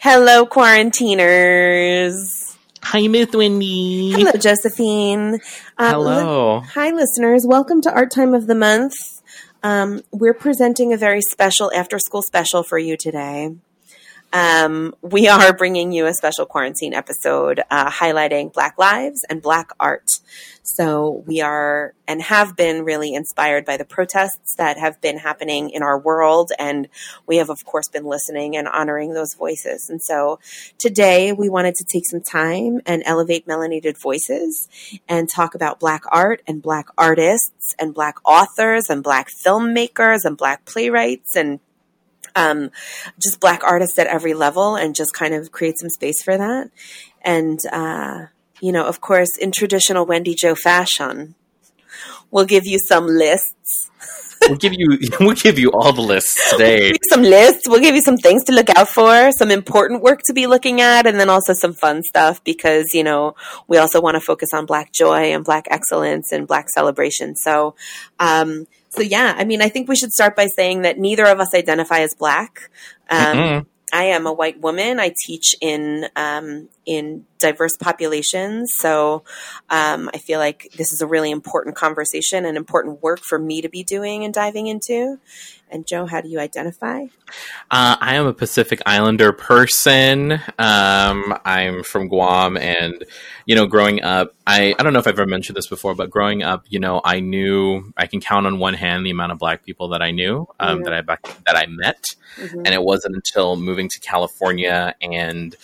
Hello, quarantiners. Hi, Miss Wendy. Hello, Josephine. Uh, Hello. Li- hi, listeners. Welcome to Art Time of the Month. Um, we're presenting a very special after school special for you today. Um, we are bringing you a special quarantine episode uh, highlighting Black lives and Black art. So we are and have been really inspired by the protests that have been happening in our world. And we have, of course, been listening and honoring those voices. And so today we wanted to take some time and elevate melanated voices and talk about Black art and Black artists and Black authors and Black filmmakers and Black playwrights and um, just black artists at every level and just kind of create some space for that. And, uh, you know, of course, in traditional Wendy Jo fashion, we'll give you some lists. we'll give you we'll give you all the lists today. We'll some lists. We'll give you some things to look out for, some important work to be looking at, and then also some fun stuff because you know we also want to focus on Black joy and Black excellence and Black celebration. So, um, so yeah, I mean, I think we should start by saying that neither of us identify as black. Um. I am a white woman. I teach in um, in diverse populations, so um, I feel like this is a really important conversation and important work for me to be doing and diving into. And Joe, how do you identify? Uh, I am a Pacific Islander person. Um, I'm from Guam, and you know, growing up, I I don't know if I've ever mentioned this before, but growing up, you know, I knew I can count on one hand the amount of Black people that I knew um, yeah. that I that I met, mm-hmm. and it wasn't until moving to California and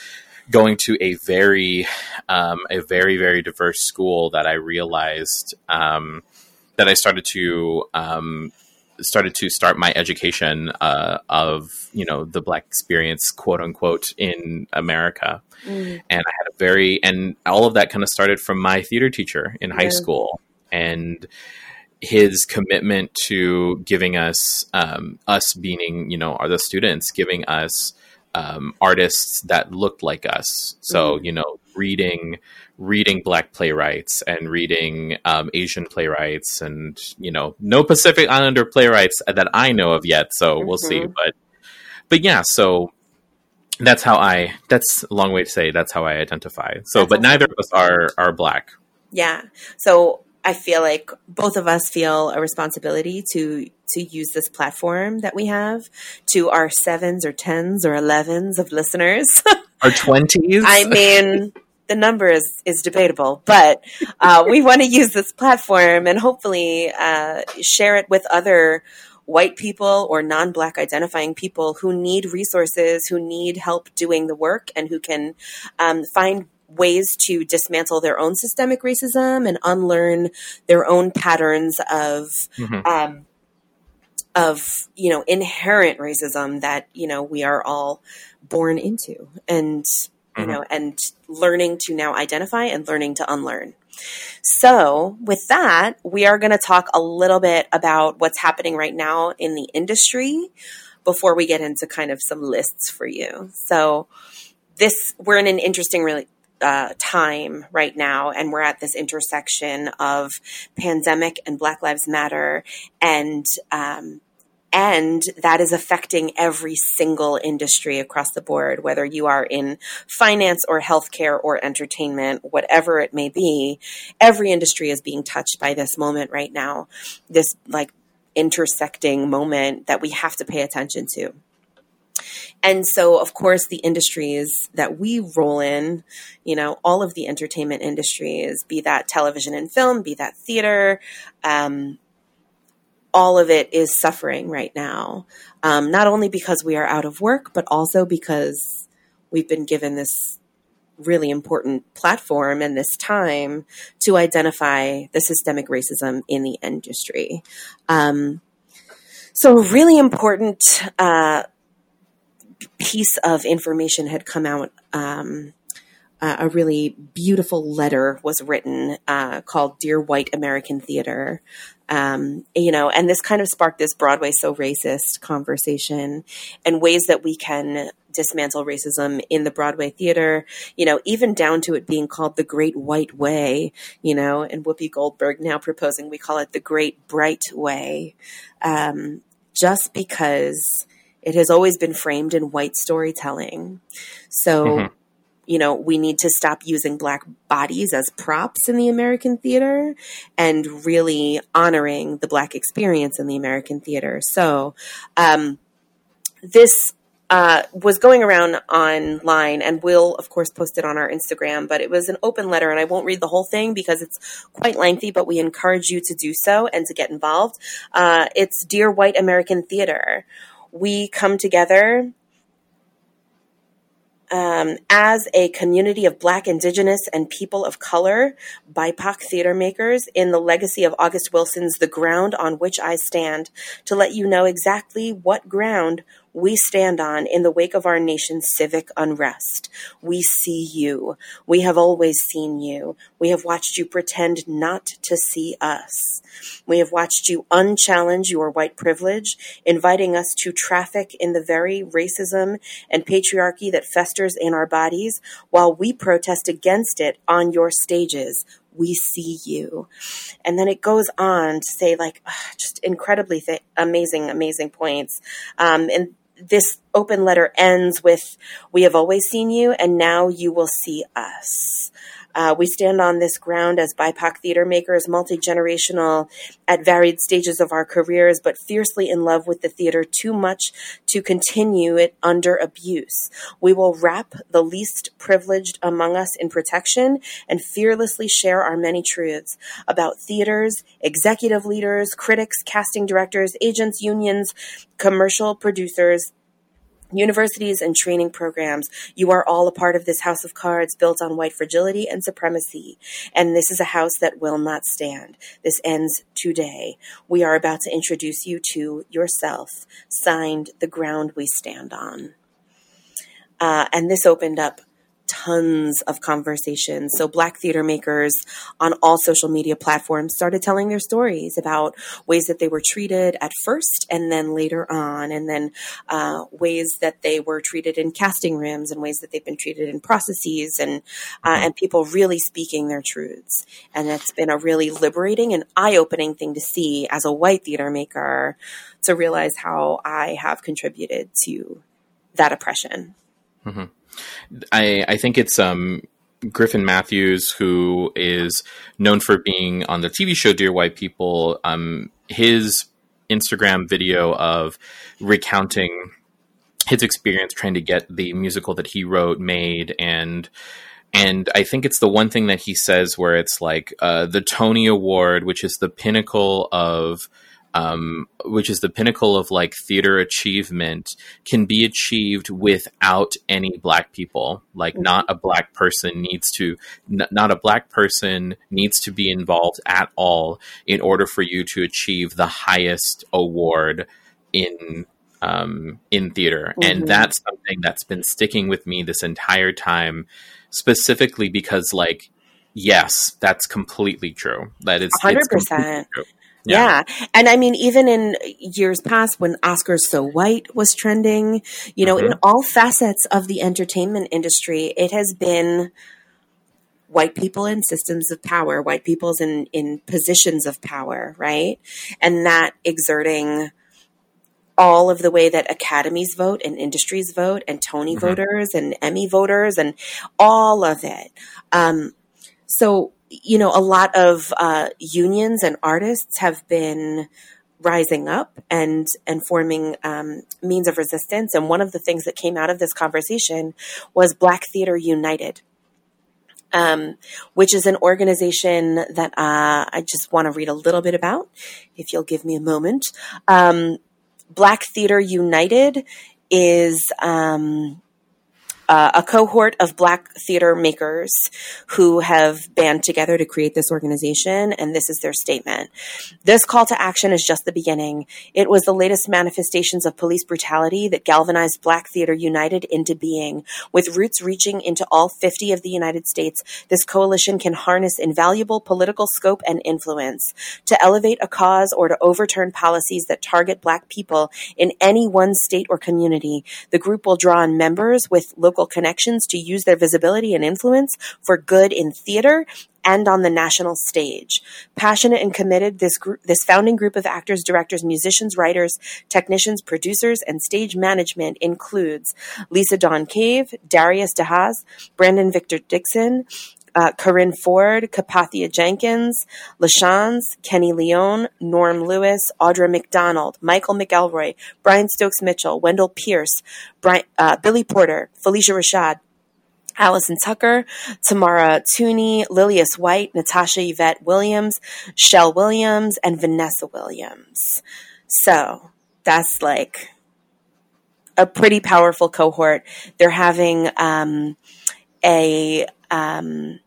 going to a very um, a very very diverse school that I realized um, that I started to um, started to start my education uh, of you know the black experience quote unquote in america mm. and i had a very and all of that kind of started from my theater teacher in high yeah. school and his commitment to giving us um, us being you know are the students giving us um, artists that looked like us so mm. you know reading reading black playwrights and reading um, Asian playwrights and you know no Pacific Islander playwrights that I know of yet. So mm-hmm. we'll see. Mm-hmm. But but yeah, so that's how I. That's a long way to say that's how I identify. So, that's but awesome. neither of us are are black. Yeah. So I feel like both of us feel a responsibility to to use this platform that we have to our sevens or tens or elevens of listeners. our twenties. I mean, the number is is debatable, but uh, we want to use this platform and hopefully uh, share it with other white people or non-black identifying people who need resources, who need help doing the work, and who can um, find ways to dismantle their own systemic racism and unlearn their own patterns of. Mm-hmm. Um, of you know inherent racism that you know we are all born into and you mm-hmm. know, and learning to now identify and learning to unlearn. So, with that, we are going to talk a little bit about what's happening right now in the industry before we get into kind of some lists for you. So, this we're in an interesting really uh, time right now, and we're at this intersection of pandemic and Black Lives Matter and um, and that is affecting every single industry across the board, whether you are in finance or healthcare or entertainment, whatever it may be. Every industry is being touched by this moment right now, this like intersecting moment that we have to pay attention to. And so, of course, the industries that we roll in, you know, all of the entertainment industries, be that television and film, be that theater, um, all of it is suffering right now. Um, not only because we are out of work, but also because we've been given this really important platform and this time to identify the systemic racism in the industry. Um, so, really important uh, piece of information had come out. Um, uh, a really beautiful letter was written uh, called "Dear White American Theater," um, you know, and this kind of sparked this Broadway so racist conversation and ways that we can dismantle racism in the Broadway theater, you know, even down to it being called the Great White Way, you know, and Whoopi Goldberg now proposing we call it the Great Bright Way, um, just because it has always been framed in white storytelling. So, mm-hmm. you know, we need to stop using black bodies as props in the American theater and really honoring the black experience in the American theater. So, um, this uh, was going around online, and we'll, of course, post it on our Instagram. But it was an open letter, and I won't read the whole thing because it's quite lengthy, but we encourage you to do so and to get involved. Uh, it's Dear White American Theater we come together um, as a community of Black, Indigenous, and people of color, BIPOC theater makers, in the legacy of August Wilson's The Ground on Which I Stand, to let you know exactly what ground we stand on in the wake of our nation's civic unrest. We see you. We have always seen you. We have watched you pretend not to see us. We have watched you unchallenge your white privilege, inviting us to traffic in the very racism and patriarchy that festers in our bodies while we protest against it on your stages we see you. And then it goes on to say, like, just incredibly th- amazing, amazing points. Um, and this open letter ends with, We have always seen you, and now you will see us. Uh, we stand on this ground as BIPOC theater makers, multi generational at varied stages of our careers, but fiercely in love with the theater too much to continue it under abuse. We will wrap the least privileged among us in protection and fearlessly share our many truths about theaters, executive leaders, critics, casting directors, agents, unions, commercial producers, universities and training programs. You are all a part of this house of cards built on white fragility and supremacy. And this is a house that will not stand. This ends today. We are about to introduce you to yourself. Signed, The Ground We Stand On. Uh, and this opened up tons of conversations. So, Black theater makers on all social media platforms started telling their stories about ways that they were treated at first and then later on, and then uh, ways that they were treated in casting rooms and ways that they've been treated in processes, and uh, and people really speaking their truths. And it's been a really liberating and eye opening thing to see as a white theater maker to realize how I have contributed to that oppression. Mm-hmm. I I think it's um Griffin Matthews, who is known for being on the TV show Dear White People. Um, his Instagram video of recounting his experience trying to get the musical that he wrote made and and I think it's the one thing that he says where it's like uh, the Tony Award, which is the pinnacle of um, which is the pinnacle of like theater achievement, can be achieved without any black people. Like, mm-hmm. not a black person needs to, n- not a black person needs to be involved at all in order for you to achieve the highest award in um, in theater, mm-hmm. and that's something that's been sticking with me this entire time, specifically because like yes, that's completely true. That is hundred percent. Yeah. yeah. And I mean, even in years past when Oscars So White was trending, you know, mm-hmm. in all facets of the entertainment industry, it has been white people in systems of power, white people's in, in positions of power, right? And that exerting all of the way that academies vote and industries vote and Tony mm-hmm. voters and Emmy voters and all of it. Um, so you know, a lot of uh, unions and artists have been rising up and and forming um, means of resistance. And one of the things that came out of this conversation was Black Theater United. Um, which is an organization that uh, I just want to read a little bit about, if you'll give me a moment. Um, Black Theater United is um, uh, a cohort of black theater makers who have band together to create this organization, and this is their statement. This call to action is just the beginning. It was the latest manifestations of police brutality that galvanized Black Theater United into being. With roots reaching into all 50 of the United States, this coalition can harness invaluable political scope and influence to elevate a cause or to overturn policies that target Black people in any one state or community. The group will draw on members with local connections to use their visibility and influence for good in theater and on the national stage. Passionate and committed, this gr- this founding group of actors, directors, musicians, writers, technicians, producers, and stage management includes Lisa Dawn Cave, Darius de Haas, Brandon Victor Dixon, uh, Corinne Ford, Kapathia Jenkins, LaChanze, Kenny Leon, Norm Lewis, Audra McDonald, Michael McElroy, Brian Stokes Mitchell, Wendell Pierce, Brian, uh, Billy Porter, Phylicia Rashad, Allison Tucker, Tamara Tunie, Lilias White, Natasha Yvette Williams, Schele Williams, and Vanessa Williams. So that's like a pretty powerful cohort. They're having um, a um,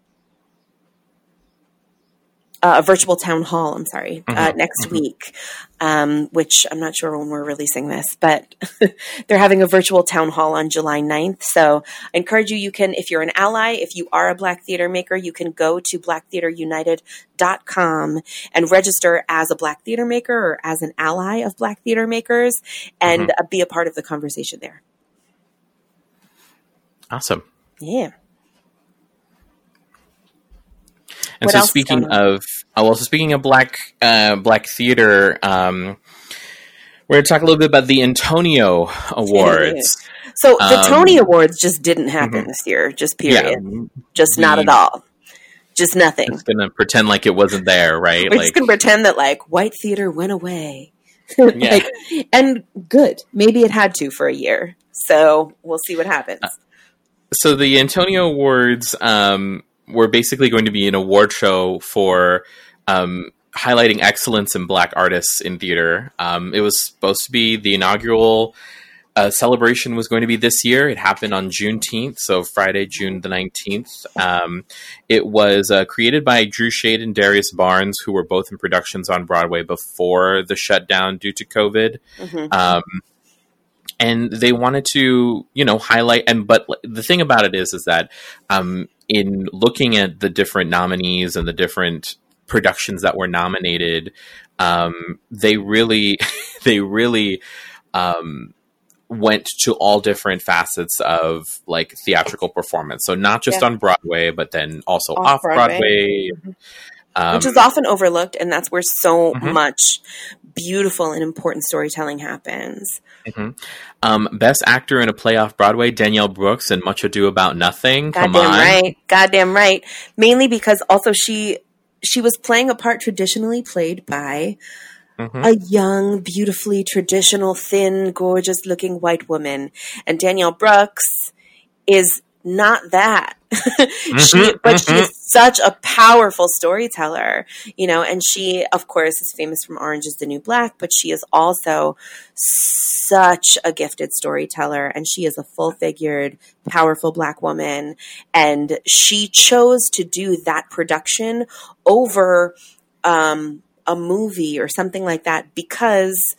uh, a virtual town hall. I'm sorry, uh, Mhm, next mhm. week, um, which I'm not sure when we're releasing this, but they're having a virtual town hall on July 9th. So I encourage you. You can, if you're an ally, if you are a Black theater maker, you can go to blacktheaterunited.com and register as a Black theater maker or as an ally of Black theater makers, and uh, be a part of the conversation there. Awesome. Yeah. And What so speaking of, oh, well, so speaking of black uh, black theater, um, we're going to talk a little bit about the Antonio Awards. So the Um, Tony Awards just didn't happen mhm. this year. Just yeah, period. just not at all. Just nothing. just gonna pretend like it wasn't there, right? We're just gonna pretend that like white theater went away. Yeah. like, and good. Maybe it had to for a year. So we'll see what happens. so the Antonio Awards um, were basically going to be an award show for um, highlighting excellence in Black artists in theater. Um, it was supposed to be the inaugural uh, celebration was going to be this year. It happened on Juneteenth, so Friday, June the nineteenth. Um, it was uh, created by Drew Shade and Darius Barnes, who were both in productions on Broadway before the shutdown due to COVID Mhm. um, and they wanted to you know highlight and but the thing about it is is that um, in looking at the different nominees and the different productions that were nominated um, they really they really um, went to all different facets of like theatrical performance so not just Yeah. on broadway but then also Off off Broadway. broadway um, Which is often overlooked, and that's where so Mhm. much beautiful and important storytelling happens. um, best actor in a play off broadway danielle brooks and much ado about nothing come Goddamn right. Goddamn right. Mainly because also she she was playing a part traditionally played by Mhm. a young, beautifully traditional, thin, gorgeous looking white woman. And Danielle Brooks is not that. she, Mhm, but she mhm. is such a powerful storyteller, you know, and she, of course, is famous from Orange is the New Black, but she is also such a gifted storyteller and she is a full figured, powerful black woman. And she chose to do that production over, um, a movie or something like that because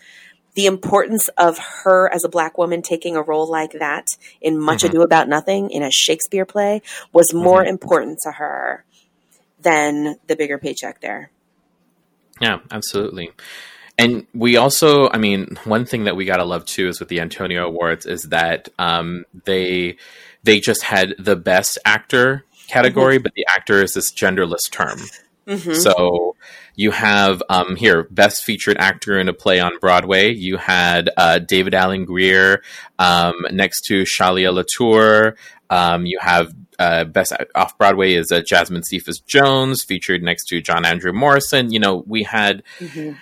the importance of her as a black woman taking a role like that in Much Mhm. Ado About Nothing in a Shakespeare play was more important to her than the bigger paycheck there. Yeah, absolutely. And we also, I mean, one thing that we gotta love too is with the Antonio Awards is that um, they they just had the best actor category, but the actor is this genderless term. Hmm So you have um, here best featured actor in a play on Broadway. You had uh, David Alan Grier um, next to Shalia Latour. Um, you have uh, best off Broadway is uh, Jasmine Cephas Jones featured next to John Andrew Morrison. You know we had hmm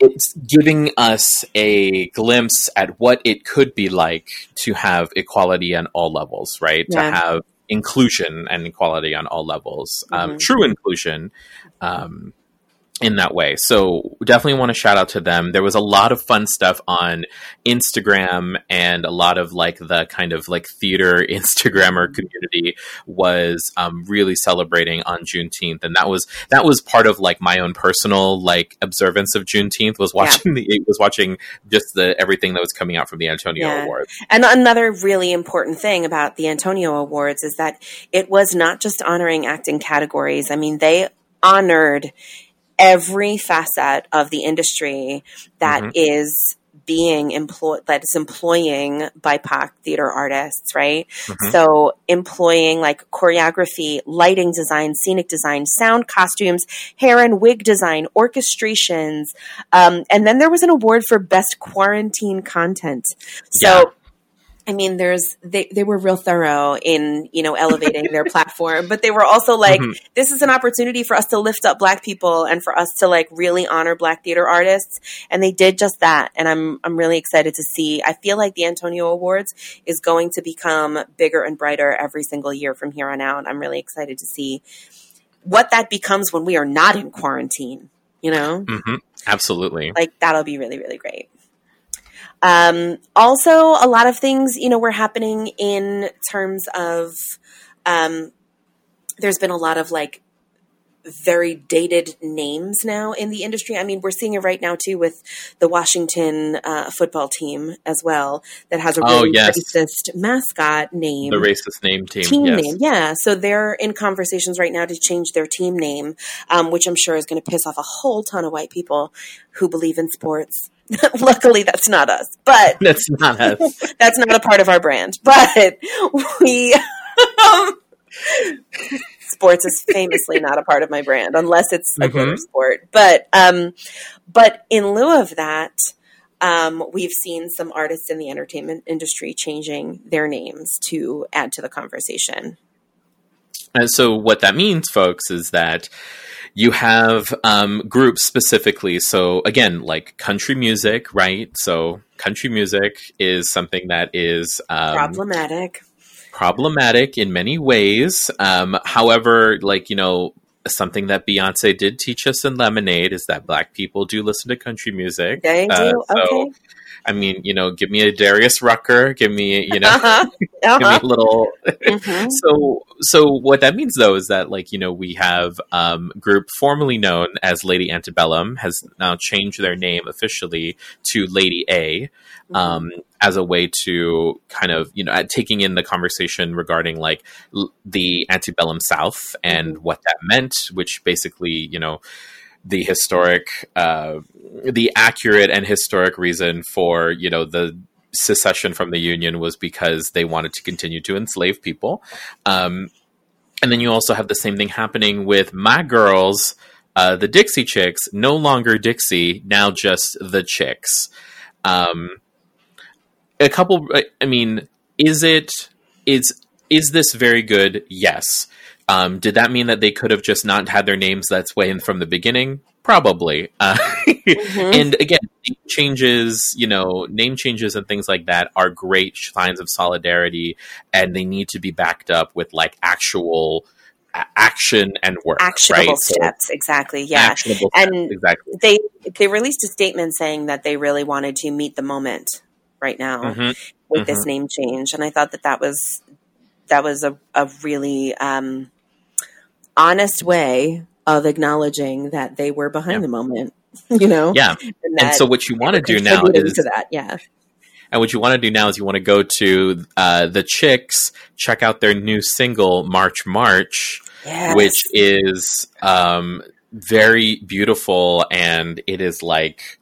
it's giving us a glimpse at what it could be like to have equality on all levels, right? Yeah. To have inclusion and equality on all levels, um, Mhm. true inclusion. Um, in that way. So definitely want to shout out to them. There was a lot of fun stuff on Instagram and a lot of like the kind of like theater Instagrammer community was um, really celebrating on Juneteenth. And that was, that was part of like my own personal like observance of Juneteenth was watching the, was watching just the, everything that was coming out from the Antonio Yeah. Awards. And another really important thing about the Antonio Awards is that it was not just honoring acting categories. I mean, they honored every facet of the industry that Mhm. is being employed that is employing BIPOC theater artists, right? Mm-hmm. So employing like choreography, lighting design, scenic design, sound, costumes, hair and wig design, orchestrations, um, and then there was an award for best quarantine content. So. Yeah I mean, there's they they were real thorough in you know elevating their platform, but they were also like, mm-hmm. this is an opportunity for us to lift up Black people and for us to like really honor Black theater artists, and they did just that. And I'm I'm really excited to see. I feel like the Antonio Awards is going to become bigger and brighter every single year from here on out. I'm really excited to see what that becomes when we are not in quarantine. You know, mm-hmm. absolutely. Like that'll be really really great. Um, also, a lot of things, you know, were happening in terms of, um, there's been a lot of like very dated names now in the industry. I mean, we're seeing it right now too with the Washington uh, football team as well that has a oh, really oh, yes. racist mascot name. The racist name team. Team yes. name, yeah. So they're in conversations right now to change their team name, um, which I'm sure is going to piss off a whole ton of white people who believe in sports. Luckily, that's not us, but that's not us. that's not a part of our brand. But we, um, sports is famously not a part of my brand unless it's a mm-hmm. sport. But, um, but in lieu of that, um, we've seen some artists in the entertainment industry changing their names to add to the conversation. And so, what that means, folks, is that you have um, groups specifically. So again, like country music, right? So country music is something that is um, problematic. Problematic in many ways. Um, however, like you know, something that Beyonce did teach us in Lemonade is that Black people do listen to country music. They uh, do. So, okay. I mean, you know, give me a Darius Rucker, give me, you know, uh-huh. Uh-huh. give me a uh-huh. little. Mm-hmm. so, so what that means though is that, like, you know, we have um, group formerly known as Lady Antebellum has now changed their name officially to Lady A. Mm-hmm. Um, as a way to kind of you know taking in the conversation regarding like l- the antebellum South and mm-hmm. what that meant, which basically you know the historic, uh, the accurate and historic reason for you know the secession from the Union was because they wanted to continue to enslave people. Um, and then you also have the same thing happening with my girls, uh, the Dixie Chicks, no longer Dixie, now just the Chicks. Um, a couple, I mean, is it is is this very good? Yes. Um, did that mean that they could have just not had their names that's way in from the beginning? Probably. Uh, mm-hmm. And again, changes, you know, name changes and things like that are great signs of solidarity, and they need to be backed up with like actual action and work. Actionable right? steps, so, exactly. Yeah, and exactly. They they released a statement saying that they really wanted to meet the moment right now mm-hmm. with mm-hmm. this name change, and I thought that that was that was a, a really um, honest way of acknowledging that they were behind yeah. the moment. You know, yeah. And, and so what you want to do now is to that, yeah. And what you want to do now is you want to go to uh, the Chicks, check out their new single "March March," yes. which is um, very beautiful, and it is like.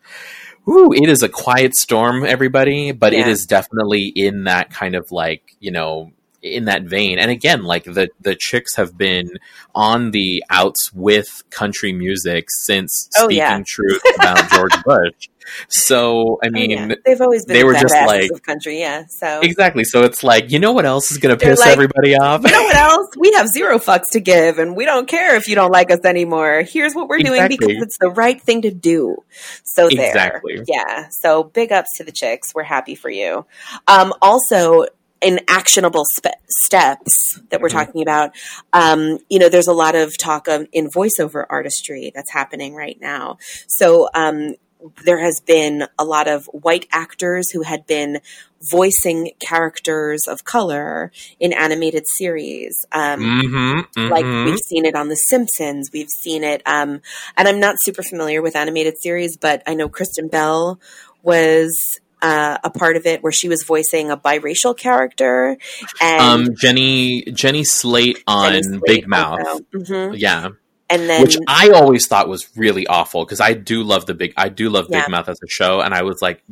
Ooh, it is a quiet storm, everybody, but yeah. it is definitely in that kind of like, you know, in that vein. And again, like the the chicks have been on the outs with country music since oh, speaking yeah. truth about George Bush. So I mean, oh, yeah. they've always been they were just like country, yeah. So exactly. So it's like you know what else is going to piss like, everybody off? You know what else? We have zero fucks to give, and we don't care if you don't like us anymore. Here's what we're exactly. doing because it's the right thing to do. So there, exactly. yeah. So big ups to the chicks. We're happy for you. Um, also, in actionable spe- steps that we're mm-hmm. talking about, um, you know, there's a lot of talk of in voiceover artistry that's happening right now. So um, there has been a lot of white actors who had been voicing characters of color in animated series. Um, mm-hmm, mm-hmm. Like we've seen it on The Simpsons, we've seen it, um, and I'm not super familiar with animated series, but I know Kristen Bell was uh, a part of it where she was voicing a biracial character. And um, Jenny Jenny Slate on Jenny Slate Big Mouth. Mm-hmm. Yeah. And then which I always thought was really awful because I do love the big I do love Yeah. Big Mouth as a show, and I was like,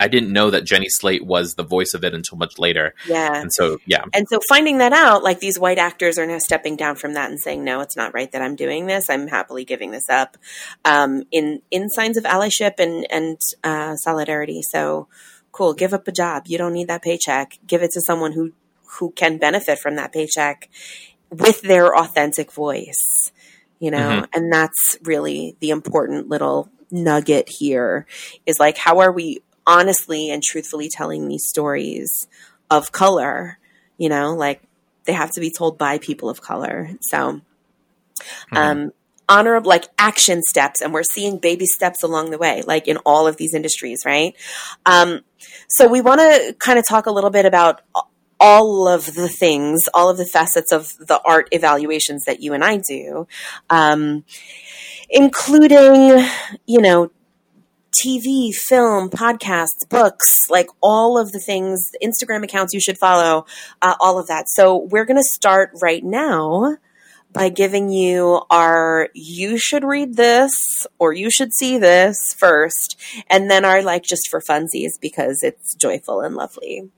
I didn't know that Jenny Slate was the voice of it until much later, yeah. and so yeah, And so finding that out, like these white actors are now stepping down from that and saying, no, it's not right that I'm doing this. I'm happily giving this up um, in, in signs of allyship and, and uh, solidarity. So cool. Give up a job. You don't need that paycheck. Give it to someone who, who can benefit from that paycheck with their authentic voice, you know? Mhm. And that's really the important little nugget here is like, how are we honestly and truthfully telling these stories of color? You know, like they have to be told by people of color. So, um, honorable, like action steps, and we're seeing baby steps along the way, like in all of these industries, right? Um, so we want to kind of talk a little bit about all of the things, all of the facets of the art evaluations that you and I do, um, including, you know, TV, film, podcasts, books, like all of the things, Instagram accounts you should follow, uh, all of that. So we're going to start right now by giving you our you should read this or you should see this first, and then our like just for funsies because it's joyful and lovely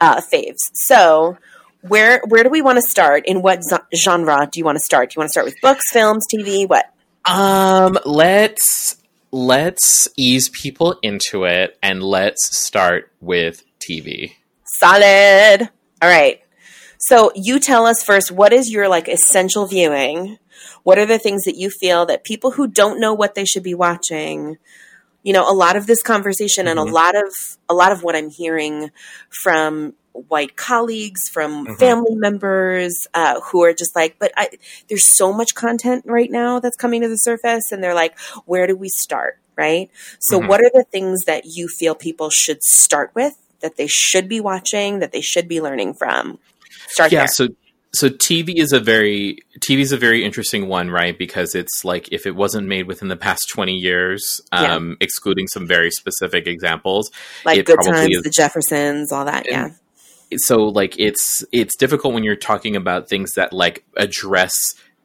uh, faves. So where where do we want to start? In what genre do you want to start? Do you want to start with books, films, TV? What? Um, let's let's ease people into it and let's start with TV. Solid. All right. So you tell us first what is your like essential viewing? What are the things that you feel that people who don't know what they should be watching, you know, a lot of this conversation and a Mhm. lot of a lot of what I'm hearing from white colleagues, from Mhm. family members uh, who are just like, but I, there's so much content right now that's coming to the surface, and they're like, where do we start? Right. So, Mhm. what are the things that you feel people should start with? That they should be watching, that they should be learning from. Start yeah there. so so tv is a very tv is a very interesting one right because it's like if it wasn't made within the past 20 years Yeah. um excluding some very specific examples like it Good probably Times, is- The Jeffersons, all that. Yeah. so like it's it's difficult when you're talking about things that like address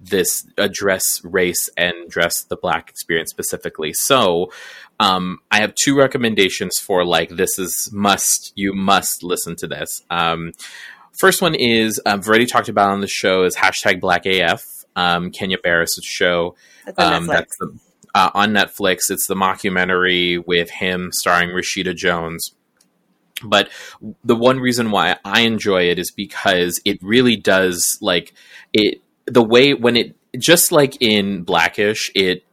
this address race and address the black experience specifically so um, i have two recommendations for like this is must you must listen to this um, first one is um, i've already talked about on the show is hashtag black af um, kenya barris' show That's on um, Netflix. that's the, uh, on Netflix. It's the mockumentary with him starring Rashida Jones. But the one reason why I enjoy it is because it really does like it the way when it just like in Blackish, it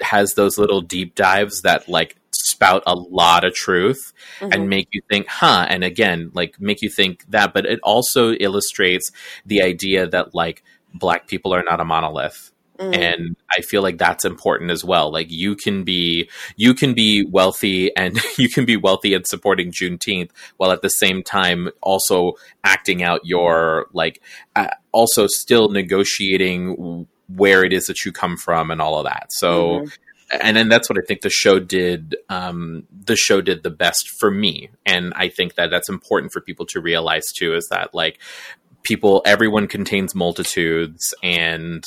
has those little deep dives that like spout a lot of truth Mhm. and make you think, huh? And again, like make you think that, but it also illustrates the idea that like black people are not a monolith Mhm. and i feel like that's important as well like you can be you can be wealthy and you can be wealthy and supporting juneteenth while at the same time also acting out your like uh, also still negotiating where it is that you come from and all of that so Mhm. And then that's what I think the show did. Um, the show did the best for me, and I think that that's important for people to realize too. Is that like people, everyone contains multitudes, and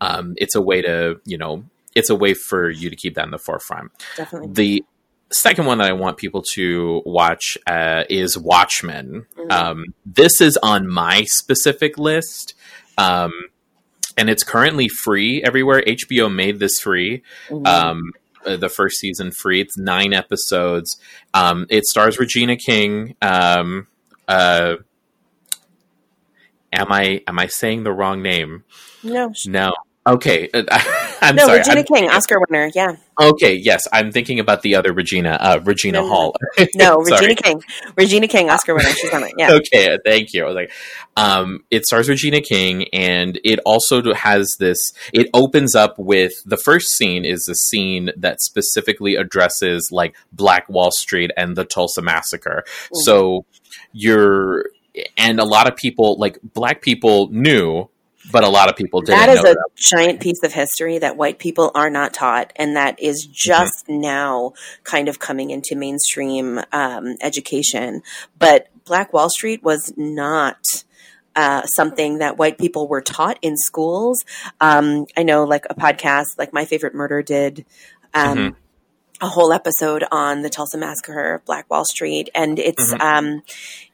um, it's a way to you know, it's a way for you to keep that in the forefront. Definitely. The second one that I want people to watch uh, is Watchmen. Mhm. Um, this is on my specific list. Um, and it's currently free everywhere. HBO made this free Mhm. um, uh, the first season free. It's nine episodes. Um, it stars Regina King. Um, uh, am I am I saying the wrong name? no, No. Okay, I'm no, sorry. Regina I'm- King, Oscar winner. Yeah. okay, yes, I'm thinking about the other Regina, uh, Regina No, Hall. No, Regina King. Regina King, Oscar winner. She's on it. Yeah. okay, thank you. I was like, um, it stars Regina King, and it also has this. It opens up with the first scene is a scene that specifically addresses like Black Wall Street and the Tulsa massacre. Mhm. So you're, and a lot of people, like Black people, knew, but a lot of people didn't That is a that. giant piece of history that white people are not taught, and that is just now kind of coming into mainstream um, education. But Black Wall Street was not uh, something that white people were taught in schools. Um, I know, like a podcast, like My Favorite Murder did. Um, Mhm. A whole episode on the Tulsa Massacre, Black Wall Street, and it's, Mhm. um,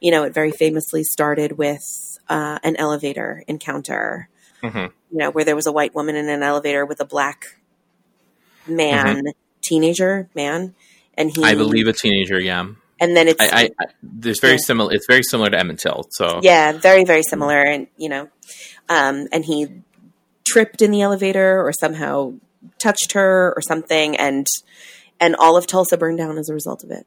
you know, it very famously started with uh, an elevator encounter Mhm. you know, where there was a white woman in an elevator with a black man, teenager man, and he, I believe a teenager. Yeah, and then it's, I, I, I there's very Yeah. similar. It's very similar to Emmett Till. So yeah, very, very similar, and you know, um, and he tripped in the elevator or somehow touched her or something, and and all of Tulsa burned down as a result of it.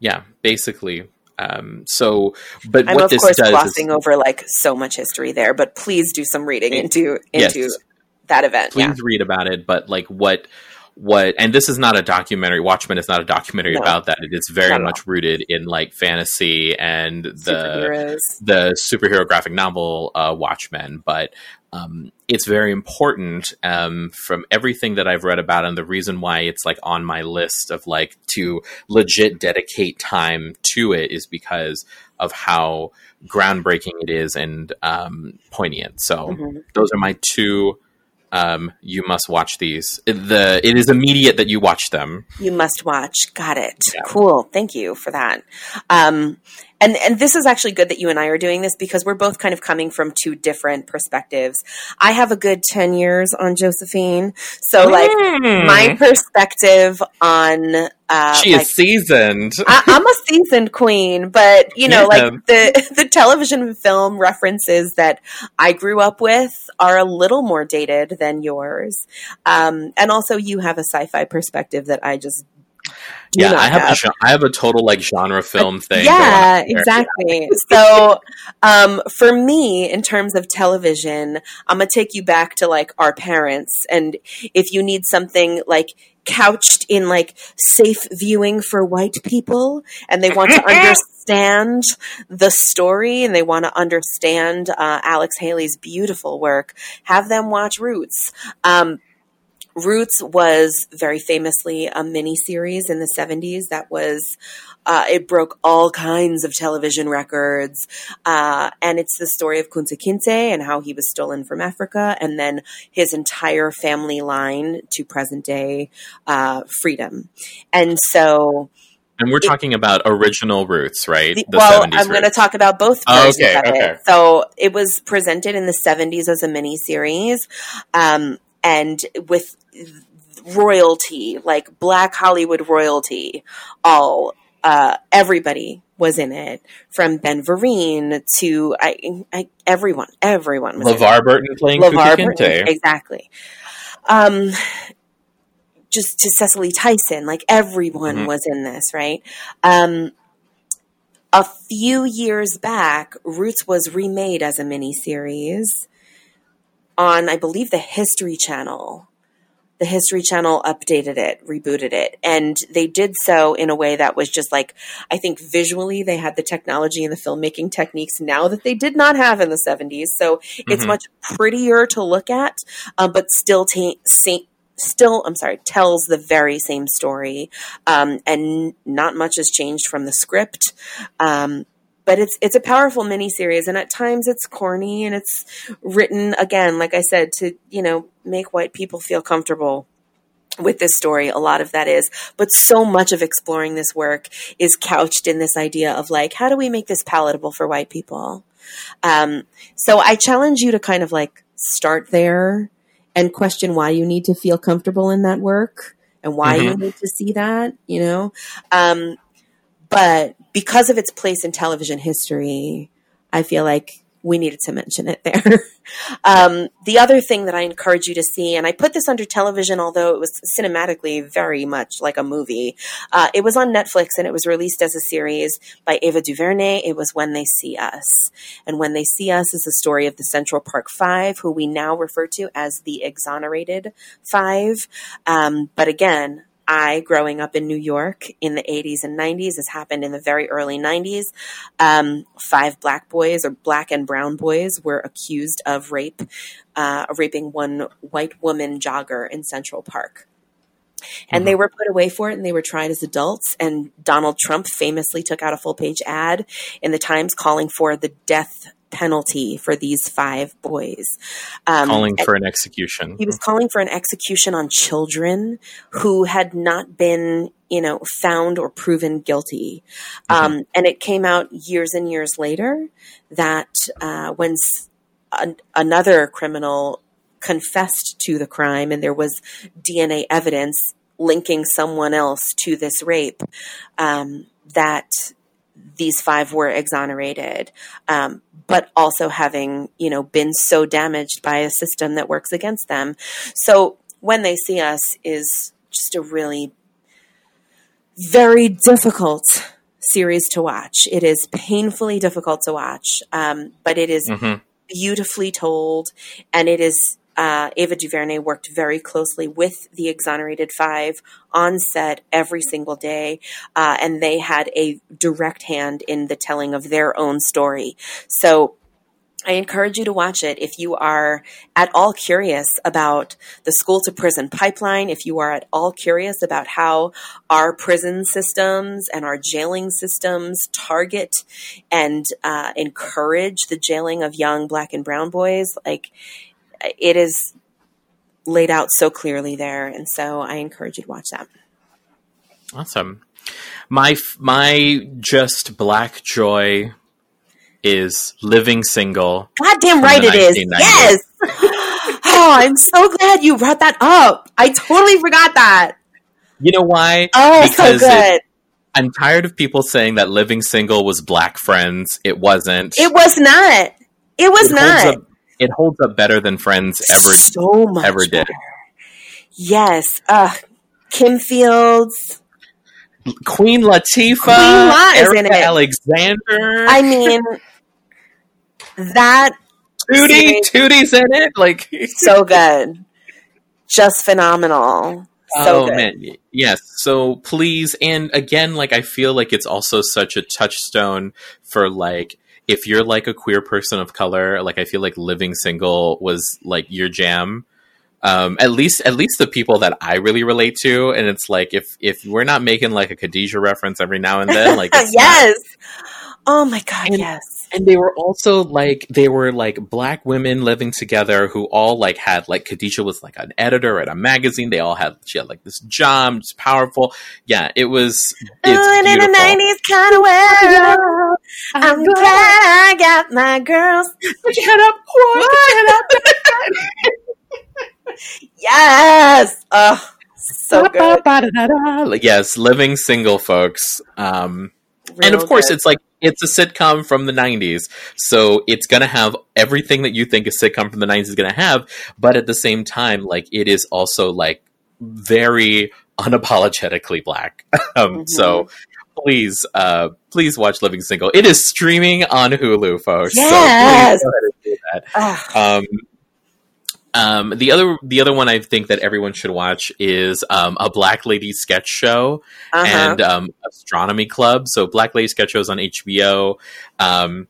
yeah, basically. Um, so, but I'm what of this course glossing is, over like so much history there, but please do some reading into Yes. into that event. please Yeah. read about it. But like what what and this is not a documentary watchmen is not a documentary No. about that it is very much rooted in like fantasy and the the superhero graphic novel uh, Watchmen, but um, it's very important um, from everything that I've read about, and the reason why it's like on my list of like to legit dedicate time to it is because of how groundbreaking it is and um, poignant. So Mhm. those are my two. Um, you must watch these. The it is immediate that you watch them. You must watch. Got it. Yeah. Cool. Thank you for that. Um, and and this is actually good that you and I are doing this because we're both kind of coming from two different perspectives. I have a good ten years on Josephine, so like my perspective on uh, she like, is seasoned. I, I'm a seasoned queen, but you know, Yeah. like the the television and film references that I grew up with are a little more dated than yours, um, and also you have a sci-fi perspective that I just yeah, I have, a gen- I have a total like genre film thing. yeah, going on there. exactly. So, um, for me, in terms of television, I'm gonna take you back to like our parents, and if you need something like couched in like safe viewing for white people, and they want to understand the story and they want to understand uh, Alex Haley's beautiful work, have them watch Roots. Um, Roots was very famously a mini series in the 70s that was uh, it broke all kinds of television records. Uh, and it's the story of Kunta Kinte and how he was stolen from Africa and then his entire family line to present day uh, freedom. And so And we're talking about original roots, right? the- well, I'm going to talk about both Oh, versions okay, of it. So it was presented in the 70s as a miniseries, um, and with royalty, like Black Hollywood royalty, all uh, everybody was in it, from Ben Vereen to I, I everyone, everyone was in it. LeVar Burton playing LeVar Burton, exactly. Um, just to Cicely Tyson, like everyone Mhm. was in this, right? Um, a few years back, Roots was remade as a miniseries on, I believe, the History Channel. The History Channel updated it, rebooted it, and they did so in a way that was just like, I think visually they had the technology and the filmmaking techniques now that they did not have in the 70s. So it's Mhm. much prettier to look at, uh, but still sa- still I'm sorry tells the very same story, um, and not much has changed from the script. Um, but it's it's a powerful miniseries, and at times it's corny and it's written again, like I said, to you know make white people feel comfortable with this story. A lot of that is, but so much of exploring this work is couched in this idea of like, how do we make this palatable for white people? Um, so I challenge you to kind of like start there and question why you need to feel comfortable in that work and why you need to see that, you know? Um, but because of its place in television history, I feel like we needed to mention it there. um, the other thing that I encourage you to see, and I put this under television, although it was cinematically very much like a movie, uh, it was on Netflix and it was released as a series by Ava DuVernay. It was When They See Us. And When They See Us is the story of the Central Park Five, who we now refer to as the Exonerated Five. Um, but again, I, growing up in New York in the 80s and 90s, this happened in the very early 90s. Um, five black boys, or black and brown boys, were accused of rape, uh, raping one white woman jogger in Central Park. And they were put away for it and they were tried as adults. And Donald Trump famously took out a full page ad in the Times calling for the death penalty for these five boys. Um, calling for an execution. he was calling for an execution on children who had not been, you know, found or proven guilty. Um, and it came out years and years later that uh, when s- an- another criminal confessed to the crime and there was DNA evidence linking someone else to this rape, um, that these five were exonerated, um, but also having you know been so damaged by a system that works against them. So when they see us is just a really very difficult series to watch. It is painfully difficult to watch, um, but it is Mhm. beautifully told, and it is. Uh, Ava DuVernay worked very closely with the Exonerated Five on set every single day, uh, and they had a direct hand in the telling of their own story. So I encourage you to watch it if you are at all curious about the school to prison pipeline, if you are at all curious about how our prison systems and our jailing systems target and uh, encourage the jailing of young black and brown boys. Like, it is laid out so clearly there. And so I encourage you to watch that. Awesome. My my just black joy is living single. Goddamn right it is. 1990s. Yes. oh, I'm so glad you brought that up. I totally forgot that. You know why? Oh, so Because it- good. I'm tired of people saying that living single was black friends. It wasn't. It was not. It was It not. Up, it holds up better than friends ever. so much ever did. better. Yes. Uh, Kim Fields. Queen Latifah, Queen La Erika in it. Alexander, I mean, that Tootie, Tootie's in it. Like so good. Just phenomenal. So oh good. man, yes. So please, and again, like I feel like it's also such a touchstone for like if you're like a queer person of color. Like I feel like living single was like your jam. Um, at least, at least the people that I really relate to, and it's like if if we're not making like a Khadijah reference every now and then, like yes. Oh my god, And- yes. and they were also like they were like black women living together who all like had like Khadijah was like an editor at a magazine. They all had she had like this job, it's powerful. Yeah, it was it's Ooh, and in the nineties kind of world, I'm glad I got my girls. Put your head up, put your head up. Yes. Oh, so good. Like, yes, living single folks. Um, and of course, good. it's like it's a sitcom from the '90s, so it's gonna have everything that you think a sitcom from the '90s is gonna have. But at the same time, like it is also like very unapologetically black. um, Mhm. So please, uh, please watch Living Single. It is streaming on Hulu, folks. Yes. So please go ahead and do that. Um, um, the other the other one I think that everyone should watch is um, a Black Lady sketch show uh-huh. and um, Astronomy Club. So Black Lady sketch shows on HBO. Um,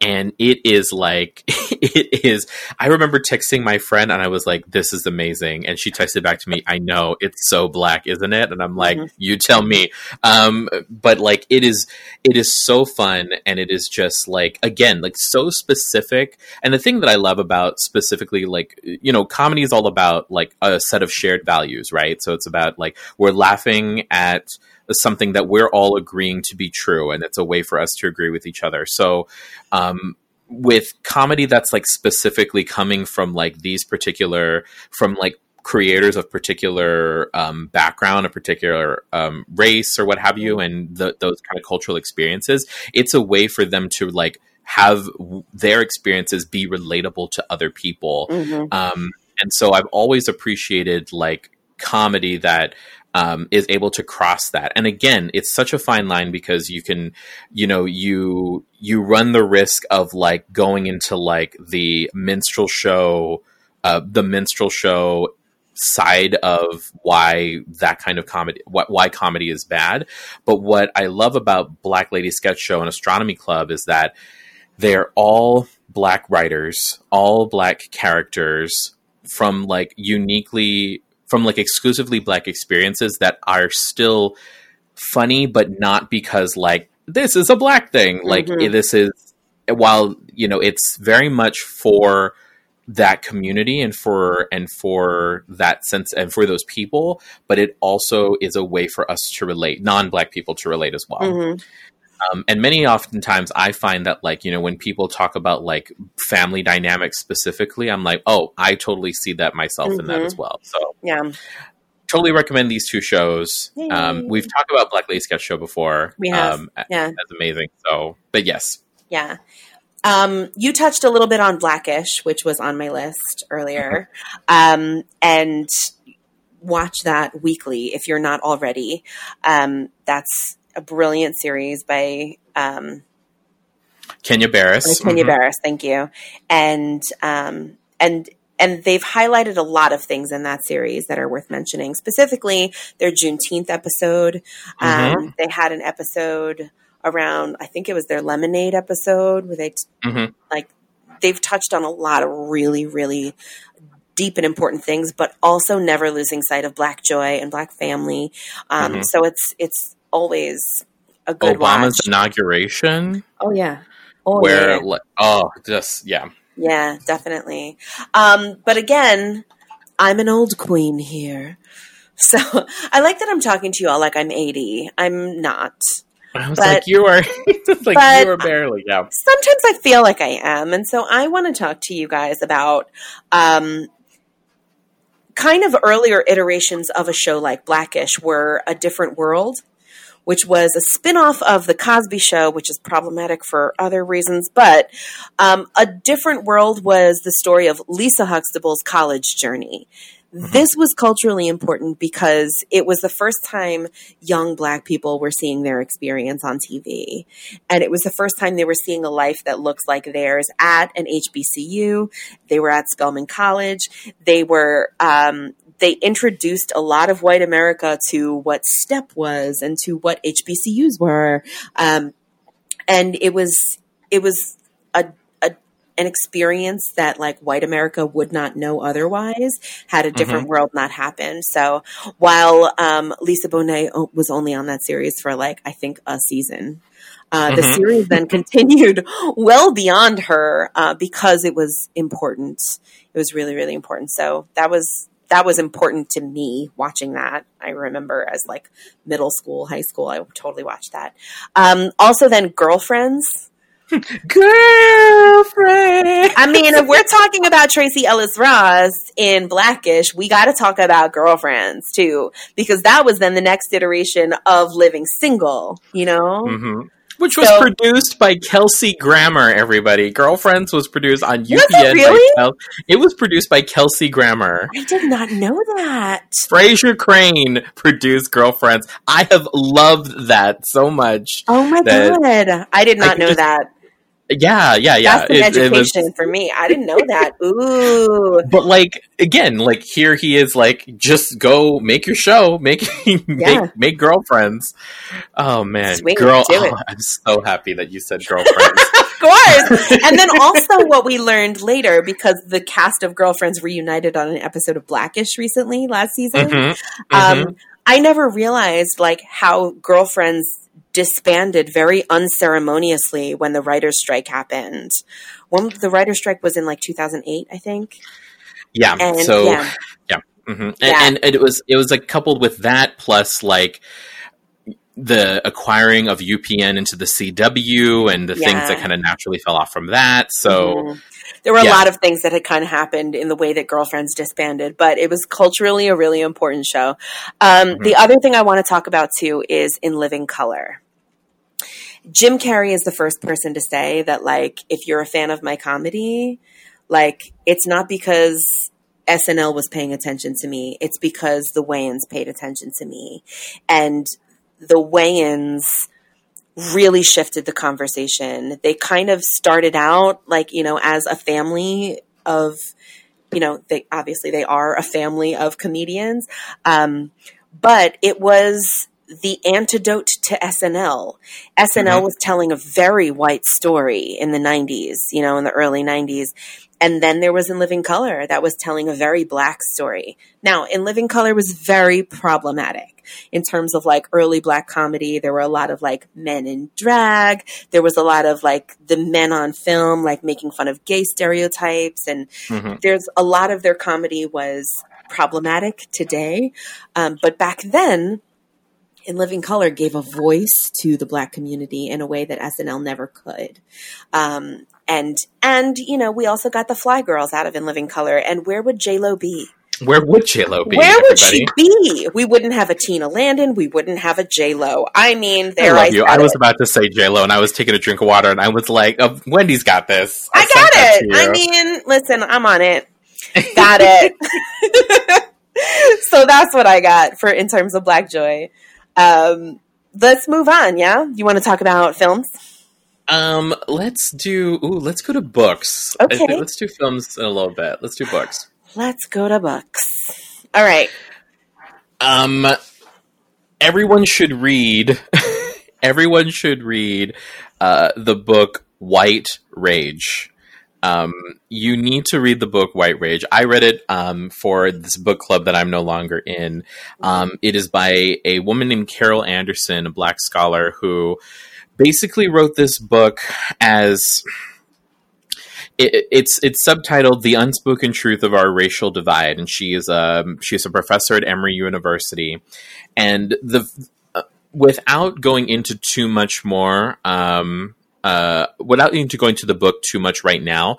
and it is like it is i remember texting my friend and i was like this is amazing. And she texted back to me i know it's so black isn't it? And i'm like Mhm. you tell me. Um but like it is it is so fun and it is just like again like so specific. And the thing that i love about specifically like you know comedy is all about like a set of shared values right? So it's about like we're laughing at something that we're all agreeing to be true and it's a way for us to agree with each other so um with comedy that's like specifically coming from like these particular from like creators of particular um, background, a particular um, race, or what have you, and the, those kind of cultural experiences, it's a way for them to like have w- their experiences be relatable to other people. Mhm. Um, and so I've always appreciated like comedy that um, is able to cross that. And again, it's such a fine line because you can, you know, you you run the risk of like going into like the minstrel show, uh, the minstrel show side of why that kind of comedy why comedy is bad but what i love about black lady sketch show and astronomy club is that they're all black writers all black characters from like uniquely from like exclusively black experiences that are still funny but not because like this is a black thing like Mhm. this is while you know it's very much for that community and for and for that sense and for those people but it also is a way for us to relate non-black people to relate as well Mhm. Um, and many oftentimes i find that like you know when people talk about like family dynamics specifically i'm like oh i totally see that myself in that as well. So Yeah, totally recommend these two shows. Um, we've talked about black lady sketch show before We have. um, yeah, that's amazing. So but yes. Yeah. Um, you touched a little bit on Blackish, which was on my list earlier, um, and watch that weekly if you're not already. Um, that's a brilliant series by um, kenya barris Kenya Mhm. Barris. Thank you, and um, and and they've highlighted a lot of things in that series that are worth mentioning. Specifically, their Juneteenth episode. Um, They had an episode around, I think it was their lemonade episode, where they t- Mhm. like they've touched on a lot of really, really deep and important things, but also never losing sight of Black joy and Black family. Um, Mhm. So it's it's always a good obama's watch. inauguration Oh yeah. Oh where yeah. oh just yeah Yeah, definitely. Um, but again, I'm an old queen here. So I like that I'm talking to you all like I'm 80. I'm not. i was But- like you are like you are barely yeah Sometimes I feel like I am. And so I want to talk to you guys about um, kind of earlier iterations of a show like Blackish were A Different World, which was a spin-off of The Cosby Show, which is problematic for other reasons. But um, A Different World was the story of Lisa Huxtable's college journey. This was culturally important because it was the first time young black people were seeing their experience on TV. And it was the first time they were seeing a life that looks like theirs at an HBCU. They were at Spelman College. They were, um, they introduced a lot of white America to what STEP was and to what HBCUs were. Um, and it was, it was a, a, an experience that like white America would not know otherwise had a different world not happened. So while um, Lisa Bonet o- was only on that series for like I think a season, uh, the Mhm. series then continued well beyond her uh, because it was important. It was really really important. So that was that was important to me watching that. I remember as like middle school, high school, I totally watched that. Um, also, then Girlfriends. girlfriend I mean, if we're talking about Tracee Ellis Ross in Blackish, we got to talk about Girlfriends too, because that was then the next iteration of Living Single, you know? hmm Which was So- produced by Kelsey Grammer, everybody. Girlfriends was produced on UPN. it by really? Kel- it was produced by Kelsey Grammer. I did not know that. Frasier Crane produced Girlfriends. I have loved that so much. Oh my God. I did not could know just- that. Yeah, yeah, yeah. That's an It- it was- education for me. I didn't know that. Ooh. but like again, like here he is like just go make your show, make Yeah. make make girlfriends. Oh man, Sweet, girl! oh, I'm so happy that you said girlfriends. Of course. and then also what we learned later, because the cast of Girlfriends reunited on an episode of Blackish recently last season. Mhm, Um, mhm. I never realized like how girlfriends disbanded very unceremoniously when the writer's strike happened. When the writer's strike was in like 2008, I think. yeah. And so yeah, hmm And, Yeah. and it was it was like coupled with that plus like the acquiring of UPN into the CW and the things that kind of naturally fell off from that. So Mhm. there were a yeah. lot of things that had kind of happened in the way that Girlfriends disbanded, but it was culturally a really important show. Um, Mm-hmm. The other thing I want to talk about too is In Living Color. Jim Carrey is the first person to say that, like, if you're a fan of my comedy, like, it's not because SNL was paying attention to me, it's because the Wayans paid attention to me. And the Wayans really shifted the conversation. They kind of started out like, you know, as a family of, you know, they obviously they are a family of comedians. Um, but it was the antidote to SNL. SNL Mhm. was telling a very white story in the 90s, you know, in the early 90s. and then there was in Living Color that was telling a very black story. Now, in Living Color was very problematic in terms of like early black comedy. There were a lot of like men in drag. There was a lot of like the men on film, like making fun of gay stereotypes. And mm-hmm. there's a lot of their comedy was problematic today. Um, but back then, in Living Color gave a voice to the black community in a way that SNL never could. Um, and and you know we also got the Fly Girls out of In Living Color. And where would J Lo be? Where would J Lo be? Where would everybody? she be? We wouldn't have a Tina Landon. We wouldn't have a J Lo. I mean, there I love I you. I was it. about to say J Lo, and I was taking a drink of water, and I was like, oh, "Wendy's got this." I, I got it. I mean, listen, I'm on it. Got it. so that's what I got for in terms of Black Joy. Um, let's move on. Yeah, you want to talk about films? Um, let's do. Ooh, let's go to books. Okay. let's do films in a little bit. Let's do books. Let's go to books. All right. Um, everyone should read. everyone should read uh, the book White Rage. Um, you need to read the book White Rage. I read it um, for this book club that I'm no longer in. Um, it is by a woman named Carol Anderson, a black scholar who basically wrote this book as it, it's it's subtitled "The Unspoken Truth of Our Racial Divide," and she is a um, she's a professor at Emory University, and the uh, without going into too much more. Um, uh, without into going into the book too much right now,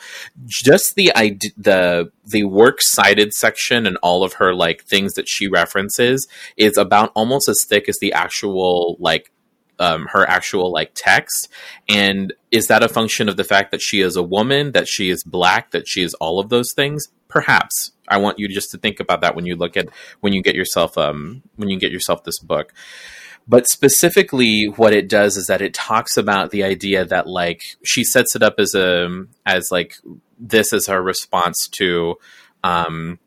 just the idea, the the works cited section and all of her like things that she references is about almost as thick as the actual like um, her actual like text. And is that a function of the fact that she is a woman that she is black that she is all of those things? Perhaps. I want you just to think about that when you look at when you get yourself um when you get yourself this book but specifically what it does is that it talks about the idea that like she sets it up as a as like this is her response to um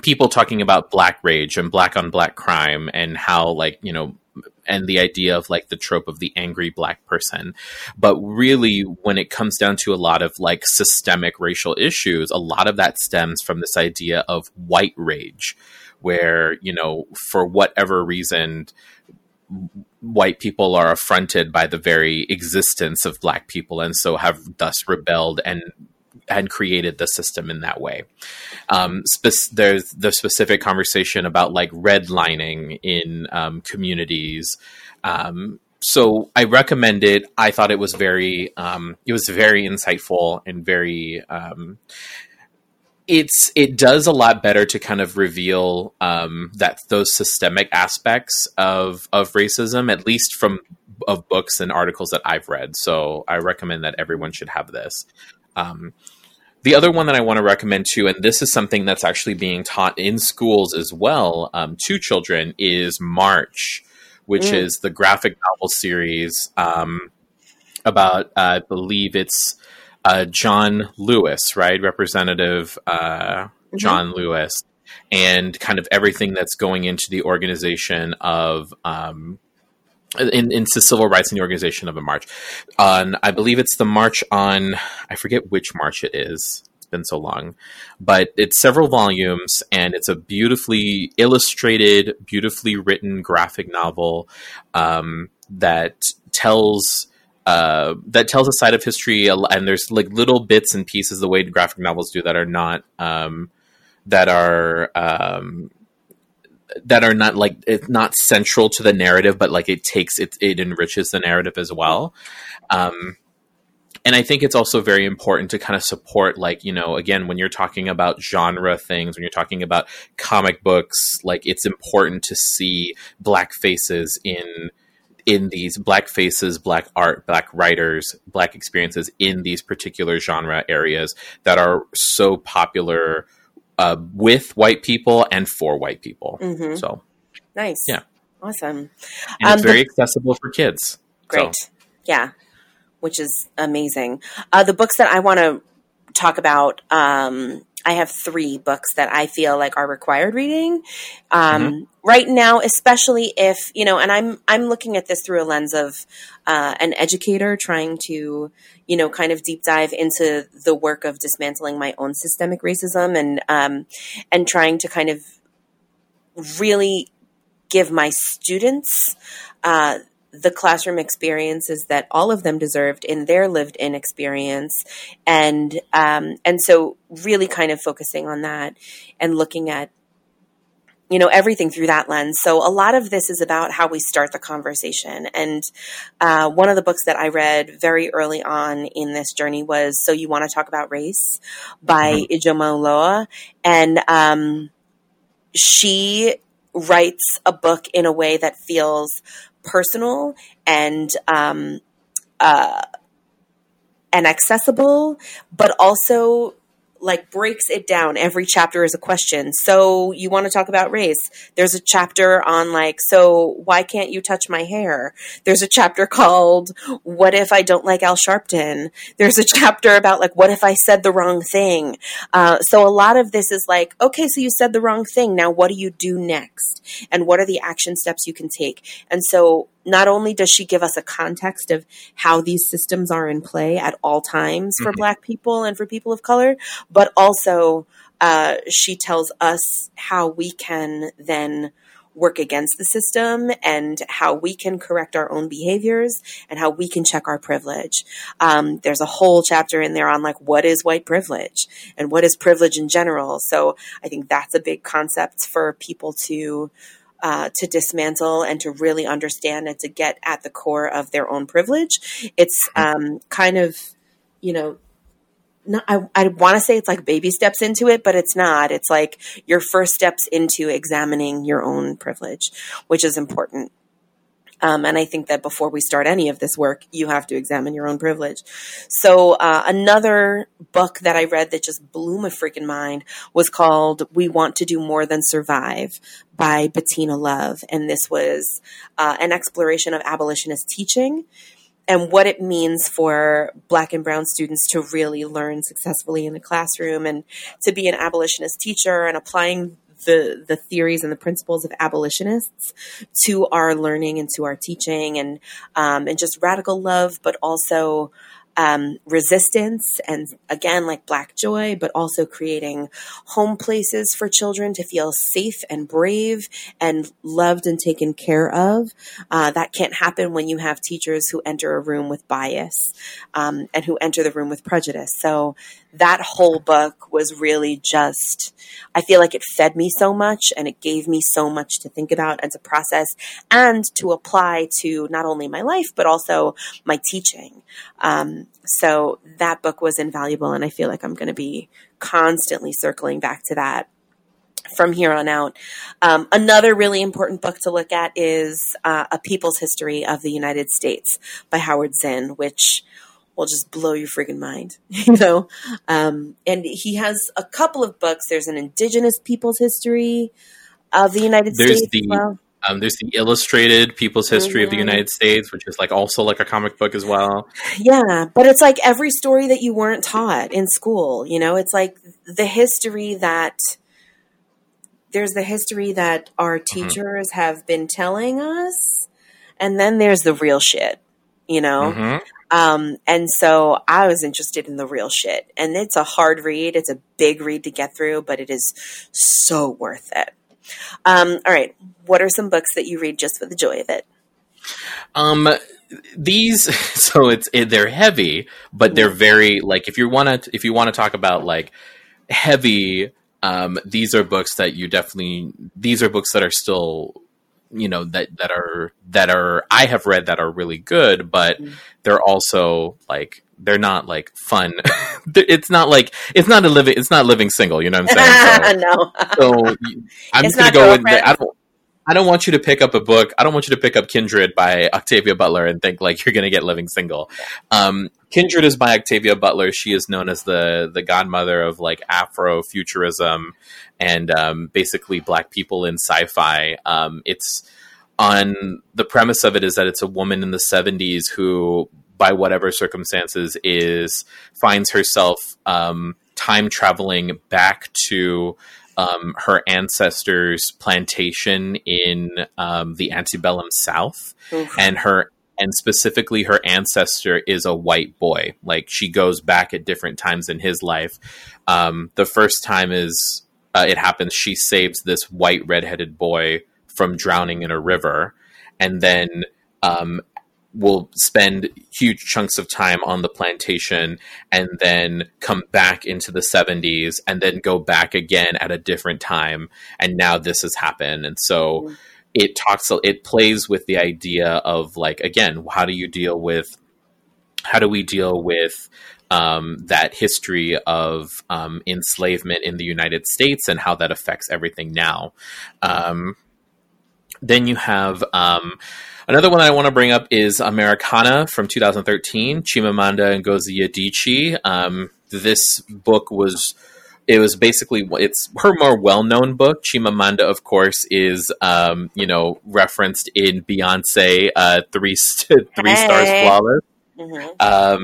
people talking about black rage and black on black crime and how like you know and the idea of like the trope of the angry black person. But really, when it comes down to a lot of like systemic racial issues, a lot of that stems from this idea of white rage, where, you know, for whatever reason, white people are affronted by the very existence of black people and so have thus rebelled and and created the system in that way. Um, spe- there's the specific conversation about like redlining in um, communities. Um, so I recommend it. I thought it was very, um, it was very insightful and very. It's it does a lot better to kind of reveal um, that those systemic aspects of of racism, at least from of books and articles that I've read. So I recommend that everyone should have this. Um, the other one that I want to recommend too, and this is something that's actually being taught in schools as well um, to children, is March, which mm. is the graphic novel series um, about, uh, I believe it's uh, John Lewis, right? Representative uh, mm-hmm. John Lewis, and kind of everything that's going into the organization of um, in, in civil rights in the organization of a march. On I believe it's the march on I forget which march it is. It's been so long, but it's several volumes and it's a beautifully illustrated, beautifully written graphic novel um, that tells. Uh, that tells a side of history, and there's like little bits and pieces the way graphic novels do that are not um, that are um, that are not like it's not central to the narrative, but like it takes it it enriches the narrative as well. Um, and I think it's also very important to kind of support, like, you know, again, when you're talking about genre things, when you're talking about comic books, like, it's important to see black faces in in these black faces, black art, black writers, black experiences in these particular genre areas that are so popular uh, with white people and for white people. Mm-hmm. So nice, yeah, awesome. And um, it's very the, accessible for kids. Great, so. yeah, which is amazing. Uh, the books that I want to talk about um, I have three books that I feel like are required reading um, mm-hmm. right now, especially if you know. And I'm I'm looking at this through a lens of uh, an educator trying to you know kind of deep dive into the work of dismantling my own systemic racism and um, and trying to kind of really give my students uh, the classroom experiences that all of them deserved in their lived in experience. And um, and so really kind of focusing on that and looking at you know everything through that lens. So a lot of this is about how we start the conversation. And uh, one of the books that i read very early on in this journey was so you want to talk about race by mm-hmm. Ijeoma Oluo and um, she writes a book in a way that feels personal and um, uh, and accessible, but also like breaks it down. Every chapter is a question. So you want to talk about race? There's a chapter on like, so why can't you touch my hair? There's a chapter called "What if I don't like Al Sharpton?" There's a chapter about like, what if I said the wrong thing? Uh, so a lot of this is like, okay, so you said the wrong thing. Now what do you do next? And what are the action steps you can take? And so not only does she give us a context of how these systems are in play at all times for mm-hmm. Black people and for people of color, but also uh, she tells us how we can then work against the system and how we can correct our own behaviors and how we can check our privilege. Um, there's a whole chapter in there on like what is white privilege and what is privilege in general. So I think that's a big concept for people to uh, to dismantle and to really understand and to get at the core of their own privilege. It's um, kind of, you know, not, I, I want to say it's like baby steps into it, but it's not. It's like your first steps into examining your own privilege, which is important. Um, and I think that before we start any of this work, you have to examine your own privilege. So, uh, another book that I read that just blew my freaking mind was called We Want to Do More Than Survive by Bettina Love. And this was uh, an exploration of abolitionist teaching and what it means for black and brown students to really learn successfully in the classroom and to be an abolitionist teacher and applying the the theories and the principles of abolitionists to our learning and to our teaching and um, and just radical love, but also um, resistance and again like black joy but also creating home places for children to feel safe and brave and loved and taken care of. Uh, that can't happen when you have teachers who enter a room with bias um, and who enter the room with prejudice. So that whole book was really just, I feel like it fed me so much and it gave me so much to think about and to process and to apply to not only my life, but also my teaching. Um, so that book was invaluable. And I feel like I'm going to be constantly circling back to that from here on out. Um, another really important book to look at is uh, A People's History of the United States by Howard Zinn, which will just blow your freaking mind, you know. Um, and he has a couple of books. There's an Indigenous People's History of the United There's States. The- well. Um, there's the illustrated People's History mm-hmm. of the mm-hmm. United States, which is like also like a comic book as well. Yeah, but it's like every story that you weren't taught in school. You know, it's like the history that there's the history that our mm-hmm. teachers mm-hmm. have been telling us, and then there's the real shit. You know, mm-hmm. Um, and so I was interested in the real shit. And it's a hard read. It's a big read to get through, but it is so worth it. Um, all right. What are some books that you read just for the joy of it? Um, these, so it's, it, they're heavy, but they're very, like, if you want to, if you want to talk about like heavy, um, these are books that you definitely, these are books that are still you know that that are that are I have read that are really good, but mm-hmm. they're also like they're not like fun. it's not like it's not a living it's not living single. You know what I'm saying? So, no. so I'm it's just gonna go with the, I don't. I don't want you to pick up a book. I don't want you to pick up Kindred by Octavia Butler and think like you're going to get Living Single. Um, Kindred is by Octavia Butler. She is known as the the godmother of like Afrofuturism and um, basically black people in sci-fi. Um, it's on the premise of it is that it's a woman in the 70s who, by whatever circumstances, is finds herself um, time traveling back to um, her ancestors' plantation in um, the antebellum South, Oof. and her and specifically her ancestor is a white boy. Like she goes back at different times in his life. Um, the first time is uh, it happens. She saves this white redheaded boy from drowning in a river, and then um, will spend huge chunks of time on the plantation and then come back into the 70s and then go back again at a different time and now this has happened and so Mhm. it talks it plays with the idea of like again how do you deal with how do we deal with um, that history of um, enslavement in the United States and how that affects everything now. Um, then you have um, another one that I want to bring up is Americanah from 2013, Chimamanda Ngozi Adichie. Um, this book was it was basically it's her more well-known book chimamanda of course is um, you know referenced in beyonce uh, three st- three stars Hey. flawless Mhm. um,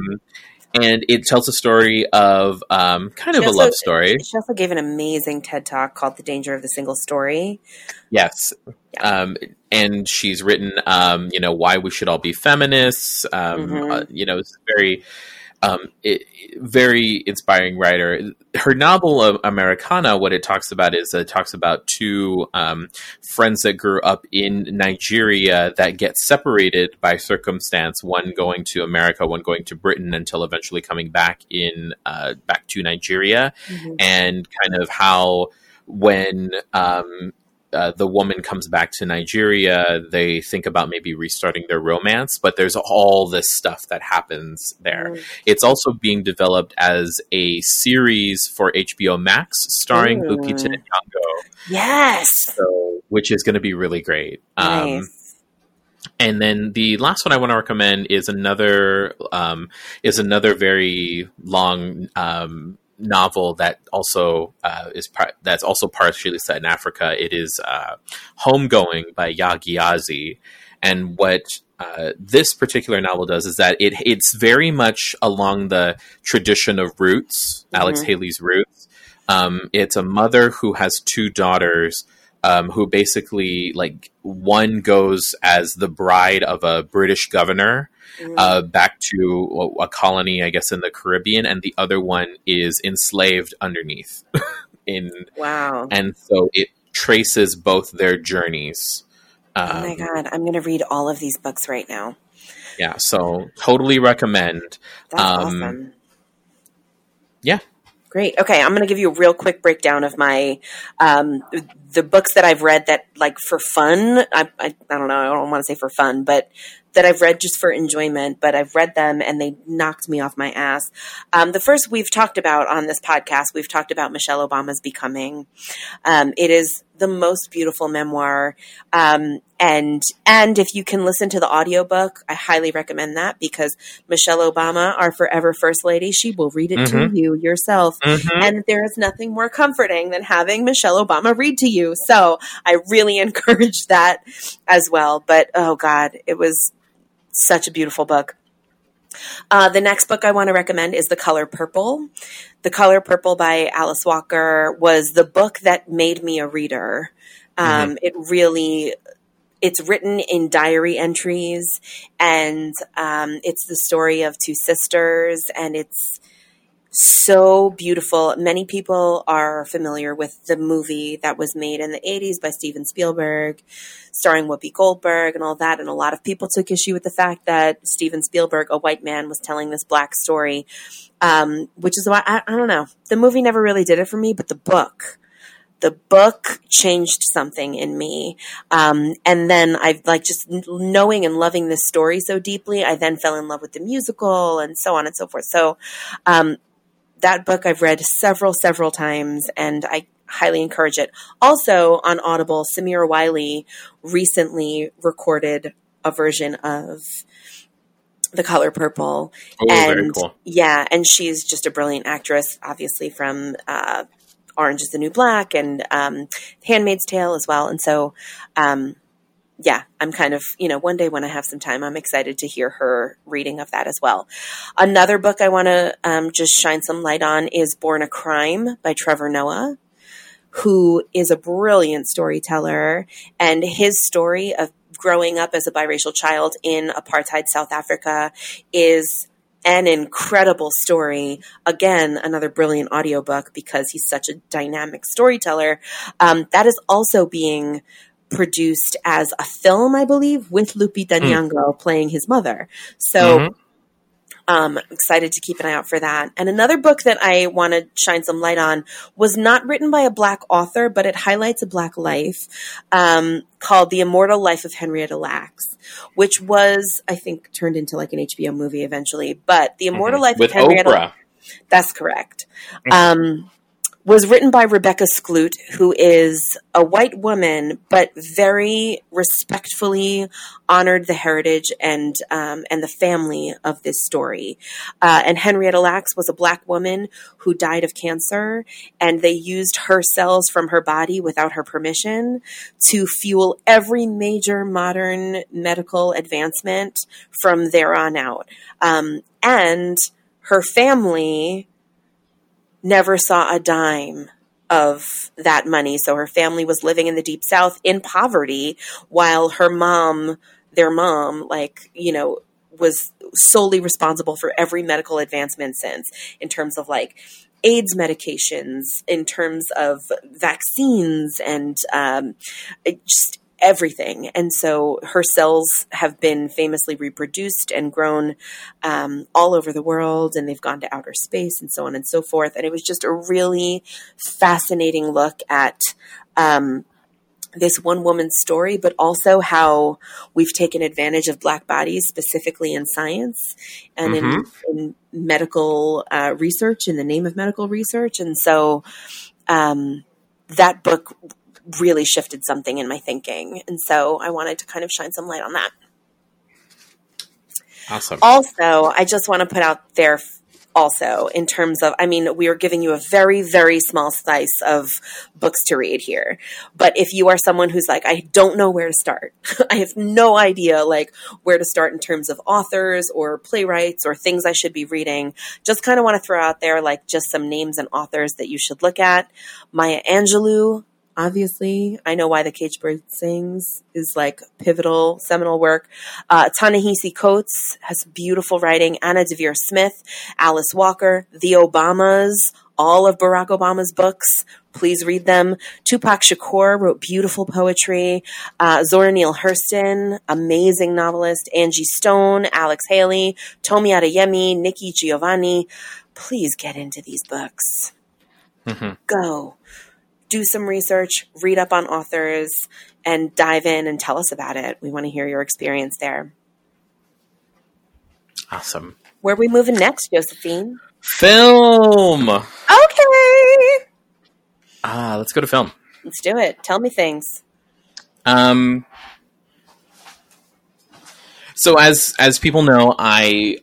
and it tells a story of um, kind of She a love story She also gave an amazing TED talk called "The Danger of the Single Story." Yes. Yeah. Um, and she's written, um, you know, why we should all be feminists. Um, Mhm. uh, you know, it's very, um, it, very inspiring writer. Her novel of Americanah, what it talks about is it talks about two um, friends that grew up in Nigeria that get separated by circumstance. One going to America, one going to Britain, until eventually coming back in uh, back to Nigeria Mhm. and kind of how when um, uh, the woman comes back to Nigeria, they think about maybe restarting their romance, but there's all this stuff that happens there. Mm. It's also being developed as a series for HBO Max starring Ooh. Lupita Nyong'o, Yes. so, which is going to be really great. Um, and then the last one I want to recommend is another um, is another very long um, novel that also uh, is par- that's also partially set in Africa. It is uh, Homegoing by Yaa Gyasi, and what uh, this particular novel does is that it it's very much along the tradition of Roots, Alex Mhm. Haley's Roots. Um, it's a mother who has two daughters um, who basically like one goes as the bride of a British governor Mhm. uh, back to a, a colony, I guess, in the Caribbean, and the other one is enslaved underneath. in wow. and so it traces both their journeys. Um, oh my god, I'm going to read all of these books right now. Yeah, so totally recommend. That's Um, awesome. yeah. Great. Okay, I'm going to give you a real quick breakdown of my um, the books that I've read that like for fun. I, I I don't know. I don't want to say for fun, but that I've read just for enjoyment. But I've read them and they knocked me off my ass. Um, the first we've talked about on this podcast. We've talked about Michelle Obama's Becoming. Um, it is the most beautiful memoir. Um, and and if you can listen to the audiobook, I highly recommend that because Michelle Obama, our forever first lady, she will read it to Mhm. you yourself. Mhm. And there is nothing more comforting than having Michelle Obama read to you. So I really encourage that as well. But oh God, it was such a beautiful book. Uh, the next book I want to recommend is The Color Purple. The Color Purple by Alice Walker was the book that made me a reader. Um, It really, it's written in diary entries, and um, it's the story of two sisters, and it's so beautiful. Many people are familiar with the movie that was made in the 80s by Steven Spielberg, starring Whoopi Goldberg and all that. And a lot of people took issue with the fact that Steven Spielberg, a white man, was telling this black story, um, which is why I, I don't know. The movie never really did it for me, but the book. The book changed something in me. Um, and then I like just knowing and loving this story so deeply. I then fell in love with the musical and so on and so forth. So, um, that book I've read several, several times, and I highly encourage it. Also on Audible, Samira Wiley recently recorded a version of The Color Purple. Oh, and cool. yeah, and she's just a brilliant actress, obviously from uh, Orange is the New Black and um, Handmaid's Tale as well. And so, um, yeah, I'm kind of, you know, one day when I have some time, I'm excited to hear her reading of that as well. Another book I want to um, just shine some light on is Born a Crime by Trevor Noah, who is a brilliant storyteller. And his story of growing up as a biracial child in apartheid South Africa is an incredible story. Again, another brilliant audiobook because he's such a dynamic storyteller. Um, that is also being produced as a film, I believe, with Lupita mm. Nyong'o playing his mother. So. Mm-hmm. Um, excited to keep an eye out for that. And another book that I want to shine some light on was not written by a black author, but it highlights a black life um, called The Immortal Life of Henrietta Lacks, which was, I think, turned into like an HBO movie eventually. But The Immortal mm-hmm. Life With of Henrietta Oprah. That's correct. Mm-hmm. Um, was written by Rebecca Skloot, who is a white woman, but very respectfully honored the heritage and um, and the family of this story. Uh, and Henrietta Lacks was a black woman who died of cancer, and they used her cells from her body without her permission to fuel every major modern medical advancement from there on out. Um, and her family never saw a dime of that money. So her family was living in the deep south in poverty while her mom, their mom, like, you know, was solely responsible for every medical advancement since in terms of like AIDS medications, in terms of vaccines and um, just everything. And so her cells have been famously reproduced and grown um, all over the world, and they've gone to outer space and so on and so forth. And it was just a really fascinating look at. Um, this one woman's story, but also how we've taken advantage of black bodies, specifically in science and mm-hmm. in, in, medical uh, research, in the name of medical research. And so um, that book really shifted something in my thinking. And so I wanted to kind of shine some light on that. Awesome. Also, I just want to put out there also in terms of, I mean, we are giving you a very, very small slice of books to read here. But if you are someone who's like, I don't know where to start, I have no idea like where to start in terms of authors or playwrights or things I should be reading, just kind of want to throw out there like just some names and authors that you should look at. Maya Angelou, obviously. I know why the Caged Bird Sings is like pivotal, seminal work. Uh, Ta-Nehisi Coates has beautiful writing. Anna Deavere Smith, Alice Walker, The Obamas, all of Barack Obama's books. Please read them. Tupac Shakur wrote beautiful poetry. Uh, Zora Neale Hurston, amazing novelist. Angie Stone, Alex Haley, Tomi Adeyemi, Nikki Giovanni. Please get into these books. Mm-hmm. Go do some research, read up on authors, and dive in and tell us about it. We want to hear your experience there. Awesome. Where are we moving next, Josephine? Film. Okay. Ah, let's go to film. Let's do it. Tell me things. Um. So as as people know, I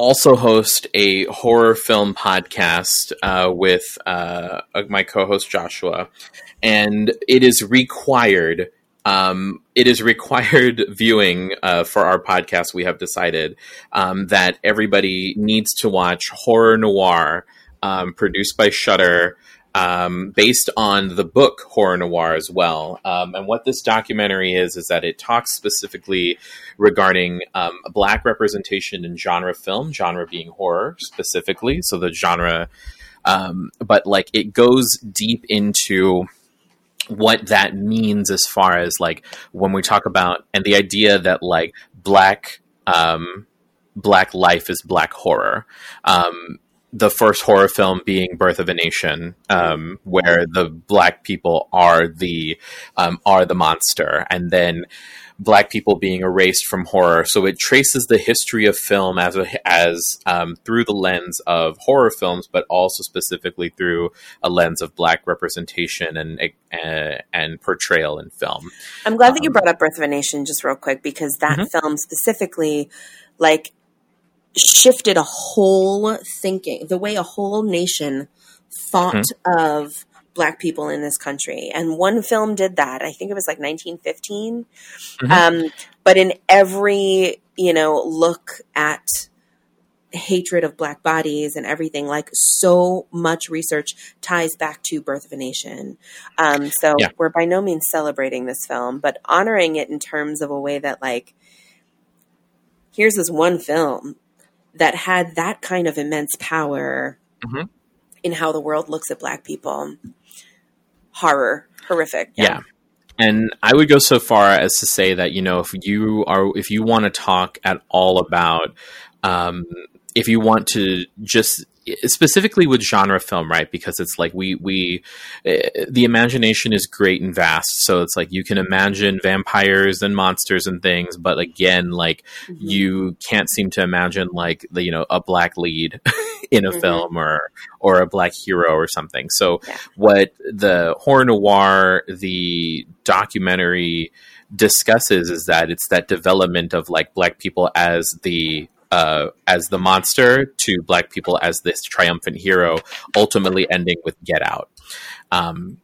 also host a horror film podcast uh, with uh, my co-host Joshua, and it is required. Um, it is required viewing uh, for our podcast. We have decided um, that everybody needs to watch horror noir um, produced by Shudder um, based on the book Horror Noir as well. Um, and what this documentary is, is that it talks specifically regarding um, black representation in genre film, genre being horror specifically. So the genre, um, but like it goes deep into what that means as far as like when we talk about and the idea that like black um, black life is black horror um, the first horror film being Birth of a Nation, um, where the black people are the um, are the monster, and then black people being erased from horror. So it traces the history of film as a, as um, through the lens of horror films, but also specifically through a lens of black representation and uh, and portrayal in film. I'm glad that you um, brought up Birth of a Nation just real quick because that mm-hmm. film specifically, like shifted a whole thinking, the way a whole nation thought mm-hmm. of black people in this country. And one film did that. I think it was like 1915. Mm-hmm. Um, but in every, you know, look at hatred of black bodies and everything, like so much research ties back to Birth of a Nation. Um, so yeah. we're by no means celebrating this film, but honoring it in terms of a way that, like, here's this one film that had that kind of immense power mm-hmm. in how the world looks at black people. Horror, horrific. yeah. yeah. And I would go so far as to say that you know if you are if you want to talk at all about um, if you want to just specifically with genre film right because it's like we we uh, the imagination is great and vast so it's like you can imagine vampires and monsters and things but again like mm-hmm. you can't seem to imagine like the you know a black lead in a mm-hmm. film or or a black hero or something so yeah. what the horror noir the documentary discusses is that it's that development of like black people as the uh, as the monster to black people as this triumphant hero, ultimately ending with Get Out. Um,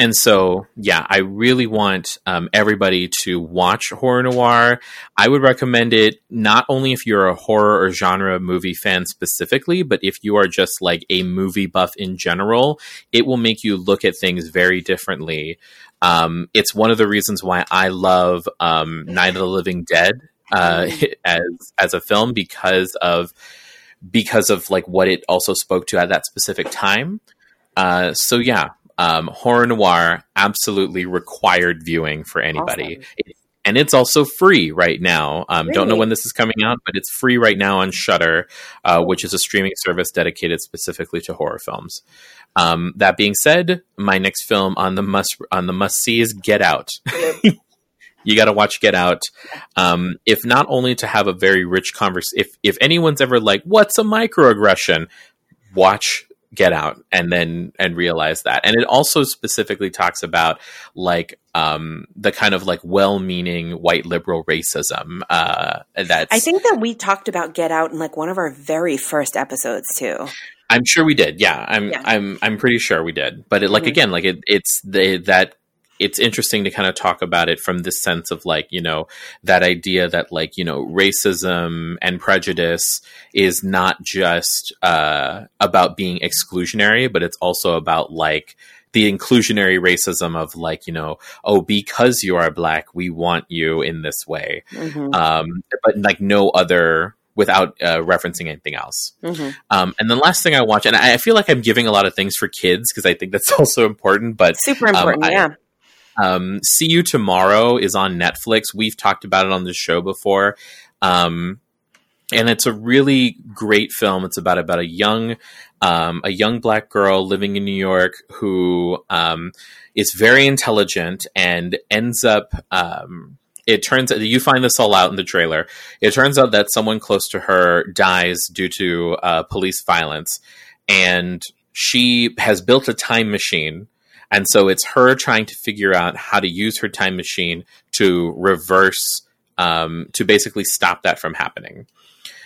and so, yeah, I really want um, everybody to watch horror noir. I would recommend it not only if you're a horror or genre movie fan specifically, but if you are just like a movie buff in general, it will make you look at things very differently. Um, it's one of the reasons why I love um, Night of the Living Dead uh, as as a film because of because of like what it also spoke to at that specific time. Uh, so yeah, um, Horror Noire absolutely required viewing for anybody. Awesome. It, and it's also free right now. Um, really? Don't know when this is coming out, but it's free right now on Shudder, uh, which is a streaming service dedicated specifically to horror films. Um, that being said, my next film on the must on the must see is Get Out. Yep. you got to watch Get Out. Um, if not only to have a very rich conversation, if if anyone's ever like, what's a microaggression? Watch Get Out and then and realize that. And it also specifically talks about like um, the kind of like well-meaning white liberal racism. Uh, that I think that we talked about Get Out in like one of our very first episodes too. I'm sure we did. Yeah, I'm yeah. I'm I'm pretty sure we did. But it, like mm-hmm. again, like it, it's the that it's interesting to kind of talk about it from this sense of like you know that idea that like you know racism and prejudice is not just uh, about being exclusionary but it's also about like the inclusionary racism of like you know oh because you are black we want you in this way mm-hmm. um, but like no other without uh, referencing anything else. Mm-hmm. Um, and the last thing I watch, and I, I, feel like I'm giving a lot of things for kids because I think that's also important. But super important, um, I, yeah. Um, See You Tomorrow is on Netflix. We've talked about it on the show before. Um, and it's a really great film. It's about about a young um, a young black girl living in New York who um, is very intelligent and ends up. Um, it turns out you find this all out in the trailer. It turns out that someone close to her dies due to uh, police violence, and she has built a time machine and so it's her trying to figure out how to use her time machine to reverse, um, to basically stop that from happening.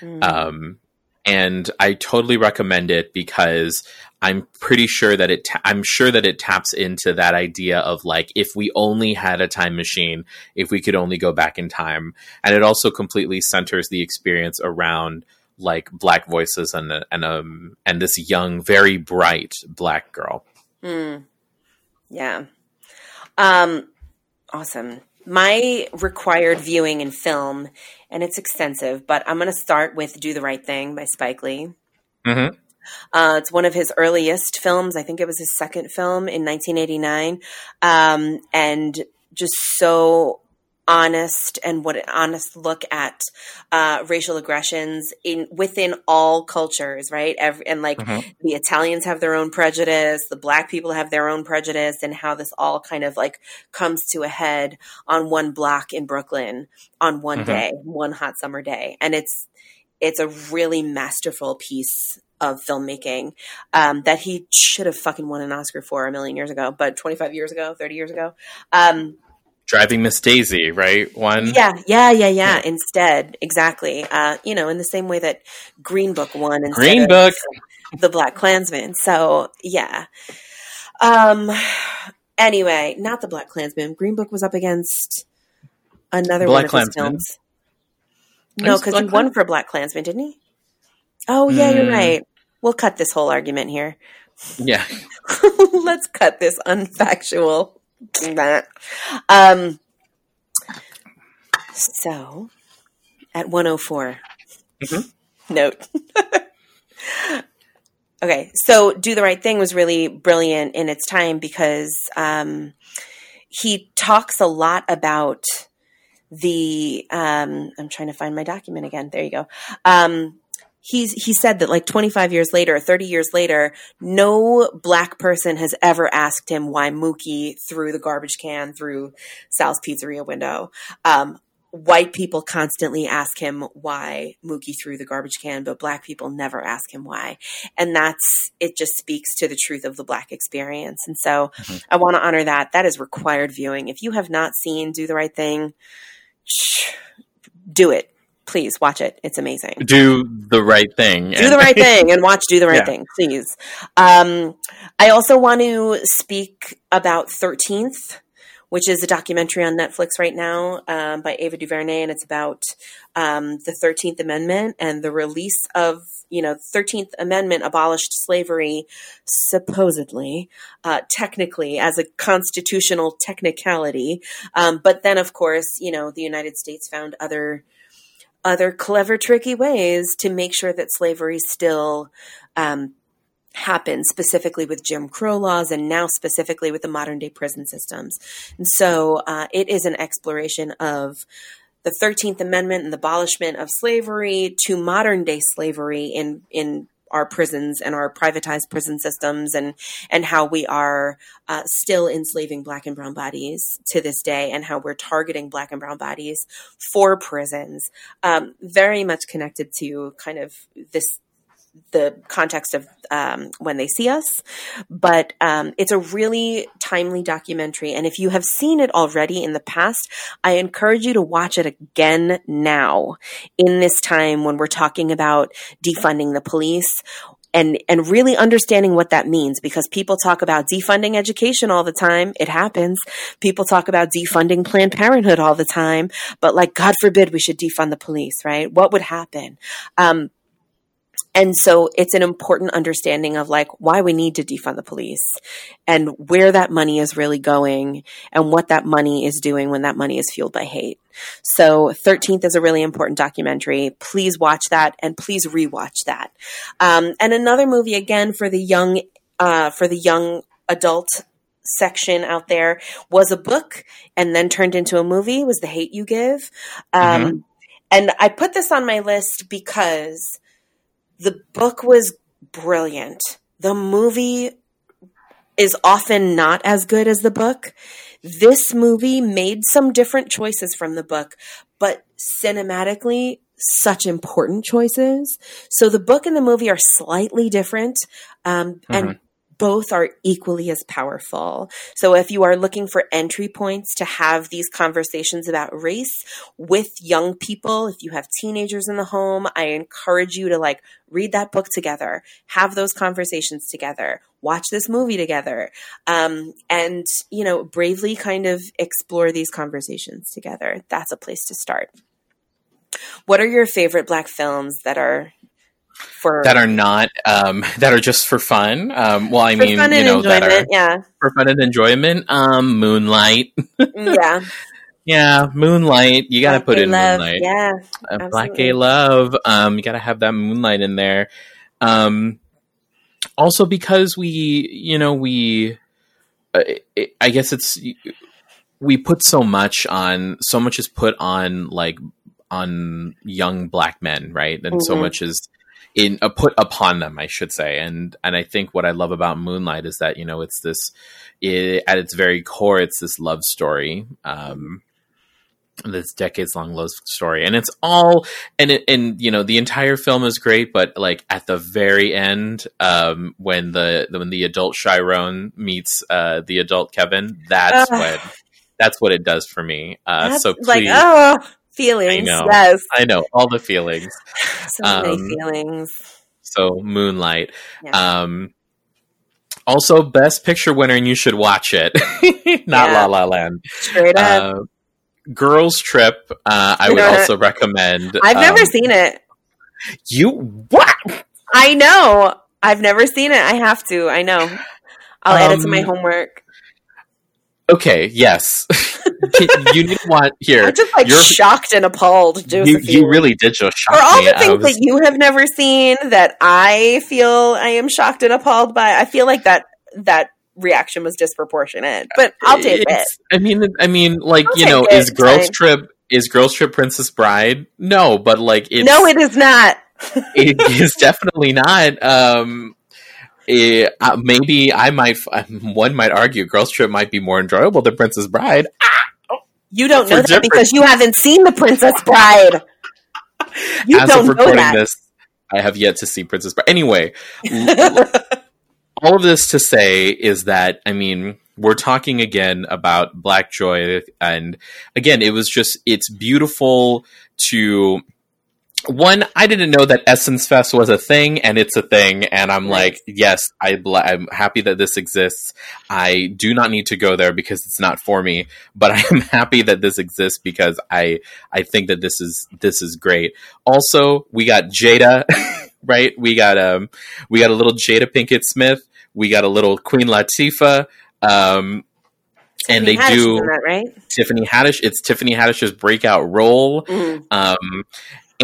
Mm. Um, and I totally recommend it because I'm pretty sure that it. Ta- I'm sure that it taps into that idea of like if we only had a time machine, if we could only go back in time, and it also completely centers the experience around like black voices and and um and this young, very bright black girl. Mm. Yeah. Um, awesome. My required viewing in film, and it's extensive, but I'm going to start with Do the Right Thing by Spike Lee. Mm-hmm. Uh, it's one of his earliest films. I think it was his second film in 1989. Um, and just so honest and what an honest look at uh, racial aggressions in within all cultures, right? Every, and like mm-hmm. the Italians have their own prejudice, the black people have their own prejudice, and how this all kind of like comes to a head on one block in Brooklyn on one mm-hmm. day, one hot summer day, and it's it's a really masterful piece of filmmaking um, that he should have fucking won an Oscar for a million years ago, but 25 years ago, 30 years ago. Um, driving Miss Daisy, right? One. Yeah, yeah, yeah, yeah. Instead, exactly. Uh, you know, in the same way that Green Book won. Green Book. The Black Klansman. So yeah. Um. Anyway, not the Black Klansman. Green Book was up against another Black one of his Klansman? films. No, because he won for Black Klansman, didn't he? Oh yeah, you're Hmm. right. We'll cut this whole argument here. Yeah. Let's cut this unfactual. Um. So, at 104, Mhm. note. okay, so Do the Right Thing was really brilliant in its time because um, he talks a lot about the. Um, I'm trying to find my document again. There you go. Um, he's he said that like 25 years later, 30 years later, no black person has ever asked him why Mookie threw the garbage can through Sal's pizzeria window. Um, white people constantly ask him why Mookie threw the garbage can, but black people never ask him why. And that's, it just speaks to the truth of the black experience. And so Mhm. I want to honor that. That is required viewing. If you have not seen Do the Right Thing, do it. Please watch it. It's amazing Do the right thing. do the right thing and watch do the right Yeah. thing please um, i also want to speak about 13th which is a documentary on netflix right now um, by ava duvernay and it's about um, the 13th amendment and the release of you know 13th amendment abolished slavery supposedly uh, technically as a constitutional technicality um, but then of course you know the united states found other other clever, tricky ways to make sure that slavery still um, happens, specifically with Jim Crow laws and now specifically with the modern day prison systems. And so uh, it is an exploration of the 13th Amendment and the abolishment of slavery to modern day slavery in, in our prisons and our privatized prison systems and and how we are uh, still enslaving black and brown bodies to this day and how we're targeting black and brown bodies for prisons um, very much connected to kind of this the context of um, when they see us. But um, it's a really timely documentary. And if you have seen it already in the past i encourage you to watch it again now in this time when we're talking about defunding the police and and really understanding what that means. Because people talk about defunding education all the time. It happens. People talk about defunding planned parenthood all the time. But like god forbid we should defund the police right? What would happen? Um, and so it's an important understanding of like why we need to defund the police and where that money is really going and what that money is doing when that money is fueled by hate. So 13th is a really important documentary. Please watch that and please rewatch that. Um, and another movie again for the young, uh, for the young adult section out there was a book and then turned into a movie was The Hate You Give. Um, And I put this on my list because the book was brilliant. The movie is often not as good as the book. This movie made some different choices from the book, but cinematically, such important choices. So the book and the movie are slightly different, um, and both are equally as powerful. So if you are looking for entry points to have these conversations about race with young people, if you have teenagers in the home, I encourage you to like read that book together, have those conversations together, watch this movie together, um, and you know, bravely kind of explore these conversations together. That's a place to start. What are your favorite black films that are for that are not um, that are just for fun. Um, well, I mean, you know, that are? Yeah, for fun and enjoyment. Um, Moonlight. yeah. Yeah, Moonlight. You got to put in Love, Moonlight. Yeah, Uh, Black. Gay Love. Um, you got to have that Moonlight in there. Um, also because we, you know, we, uh, it, I guess it's we put so much on. So much is put on like on young black men, right? And so Mhm. much is in uh, put upon them, I should say. And and I think what I love about Moonlight is that you know it's this it, at its very core, it's this love story. Um, this decades long love story and it's all and it and you know the entire film is great but like at the very end um when the when the adult Chiron meets uh the adult Kevin that's Ugh. when that's what it does for me uh so like please oh feelings. I. Yes, I know all the feelings so many Um, feelings. so moonlight Yeah. um Also, best picture winner, and you should watch it. Not Yeah. La La Land. Straight up. Uh, Girls Trip. Uh, I would know also recommend. I've never um, seen it. You what? I know. I've never seen it. I have to. I know. I'll add it to my Um, homework. Okay. Yes. you need watch here. I'm just like you're- shocked and appalled, you, Josephine. you really did just shock For all me. the things was- that you have never seen that I feel I am shocked and appalled by, I feel like that that reaction was disproportionate. But I'll take it. I mean, I mean, like I'll you know, it. is Girls. Trip is Girls Trip Princess Bride? No, but like it's no, it is not. it is definitely not. Um, eh, uh, maybe I might. f- One might argue Girls Trip might be more enjoyable than Princess Bride. You don't know that different- because you haven't seen The Princess Bride. You As don't of know recording that. this, I have yet to see Princess Bride. Anyway, all of this to say is that I mean we're talking again about Black Joy, and again, it was just it's beautiful to. One, I didn't know that Essence Fest was a thing, and it's a thing, and I'm Right. like, yes, I bl- I'm happy that this exists. I do not need to go there because it's not for me, but I am happy that this exists because I I think that this is this is great. Also, we got Jada, right? We got um we got a little Jada Pinkett Smith. We got a little Queen Latifah. Um, and they Haddish do that, right? Tiffany Haddish. It's Tiffany Haddish's breakout role. Mhm. Um,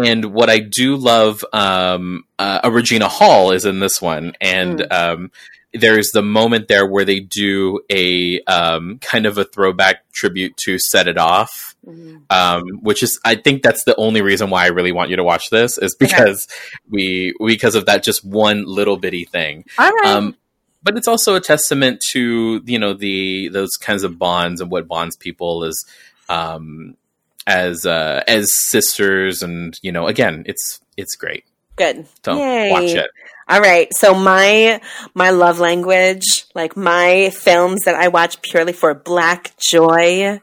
and what I do love, um, uh, Regina Hall is in this one, and Mm. um, there's the moment there where they do a um, kind of a throwback tribute to "Set It Off," Mhm. um, which is I think that's the only reason why I really want you to watch this is because we because of that just one little bitty thing. All right. Um, but it's also a testament to you know the those kinds of bonds and what bonds people is um, as uh, as sisters, and you know again it's it's great. Good. So Yay. watch it. All right. So my my love language, like my films that I watch purely for black joy,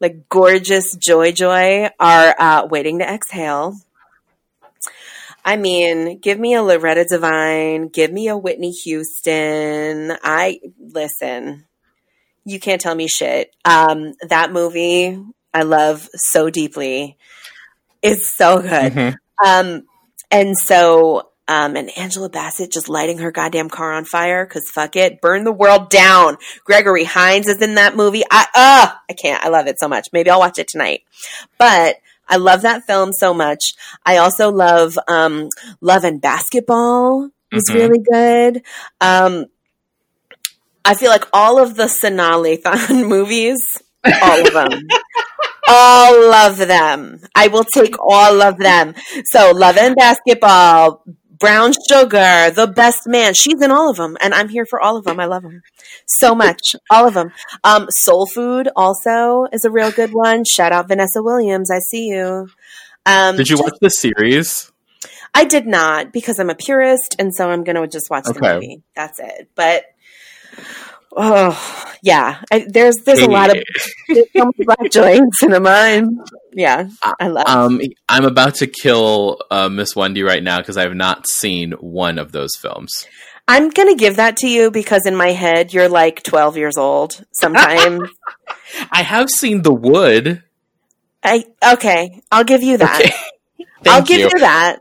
like gorgeous joy joy, are uh, Waiting to Exhale. I mean, give me a Loretta Devine, give me a Whitney Houston. I listen. You can't tell me shit. Um, that movie I love so deeply. It's so good. Mhm. Um, and so, um, and Angela Bassett just lighting her goddamn car on fire because fuck it, burn the world down. Gregory Hines is in that movie. I, uh, I can't. I love it so much. Maybe I'll watch it tonight. But I love that film so much. I also love, um, Love and Basketball was Mhm. really good. Um, I feel like all of the Sanaa Lathan movies, all of them. all of them. I will take all of them. So, Love and Basketball, Brown Sugar, The Best Man. She's in all of them, and I'm here for all of them. I love them so much. All of them. Um, Soul Food also is a real good one. Shout out Vanessa Williams. I see you. Um, Did you watch the series? I did not because I'm a purist, and so I'm going to just watch the movie. That's it. But oh yeah, I, there's there's a lot of there's so black joy in cinema, and yeah, I love. Um, I'm about to kill uh, Miss Wendy right now because I have not seen one of those films. I'm gonna give that to you because in my head you're like 12 years old. Sometimes I have seen The Wood. I okay, I'll give you that. Okay. I'll give you. you that.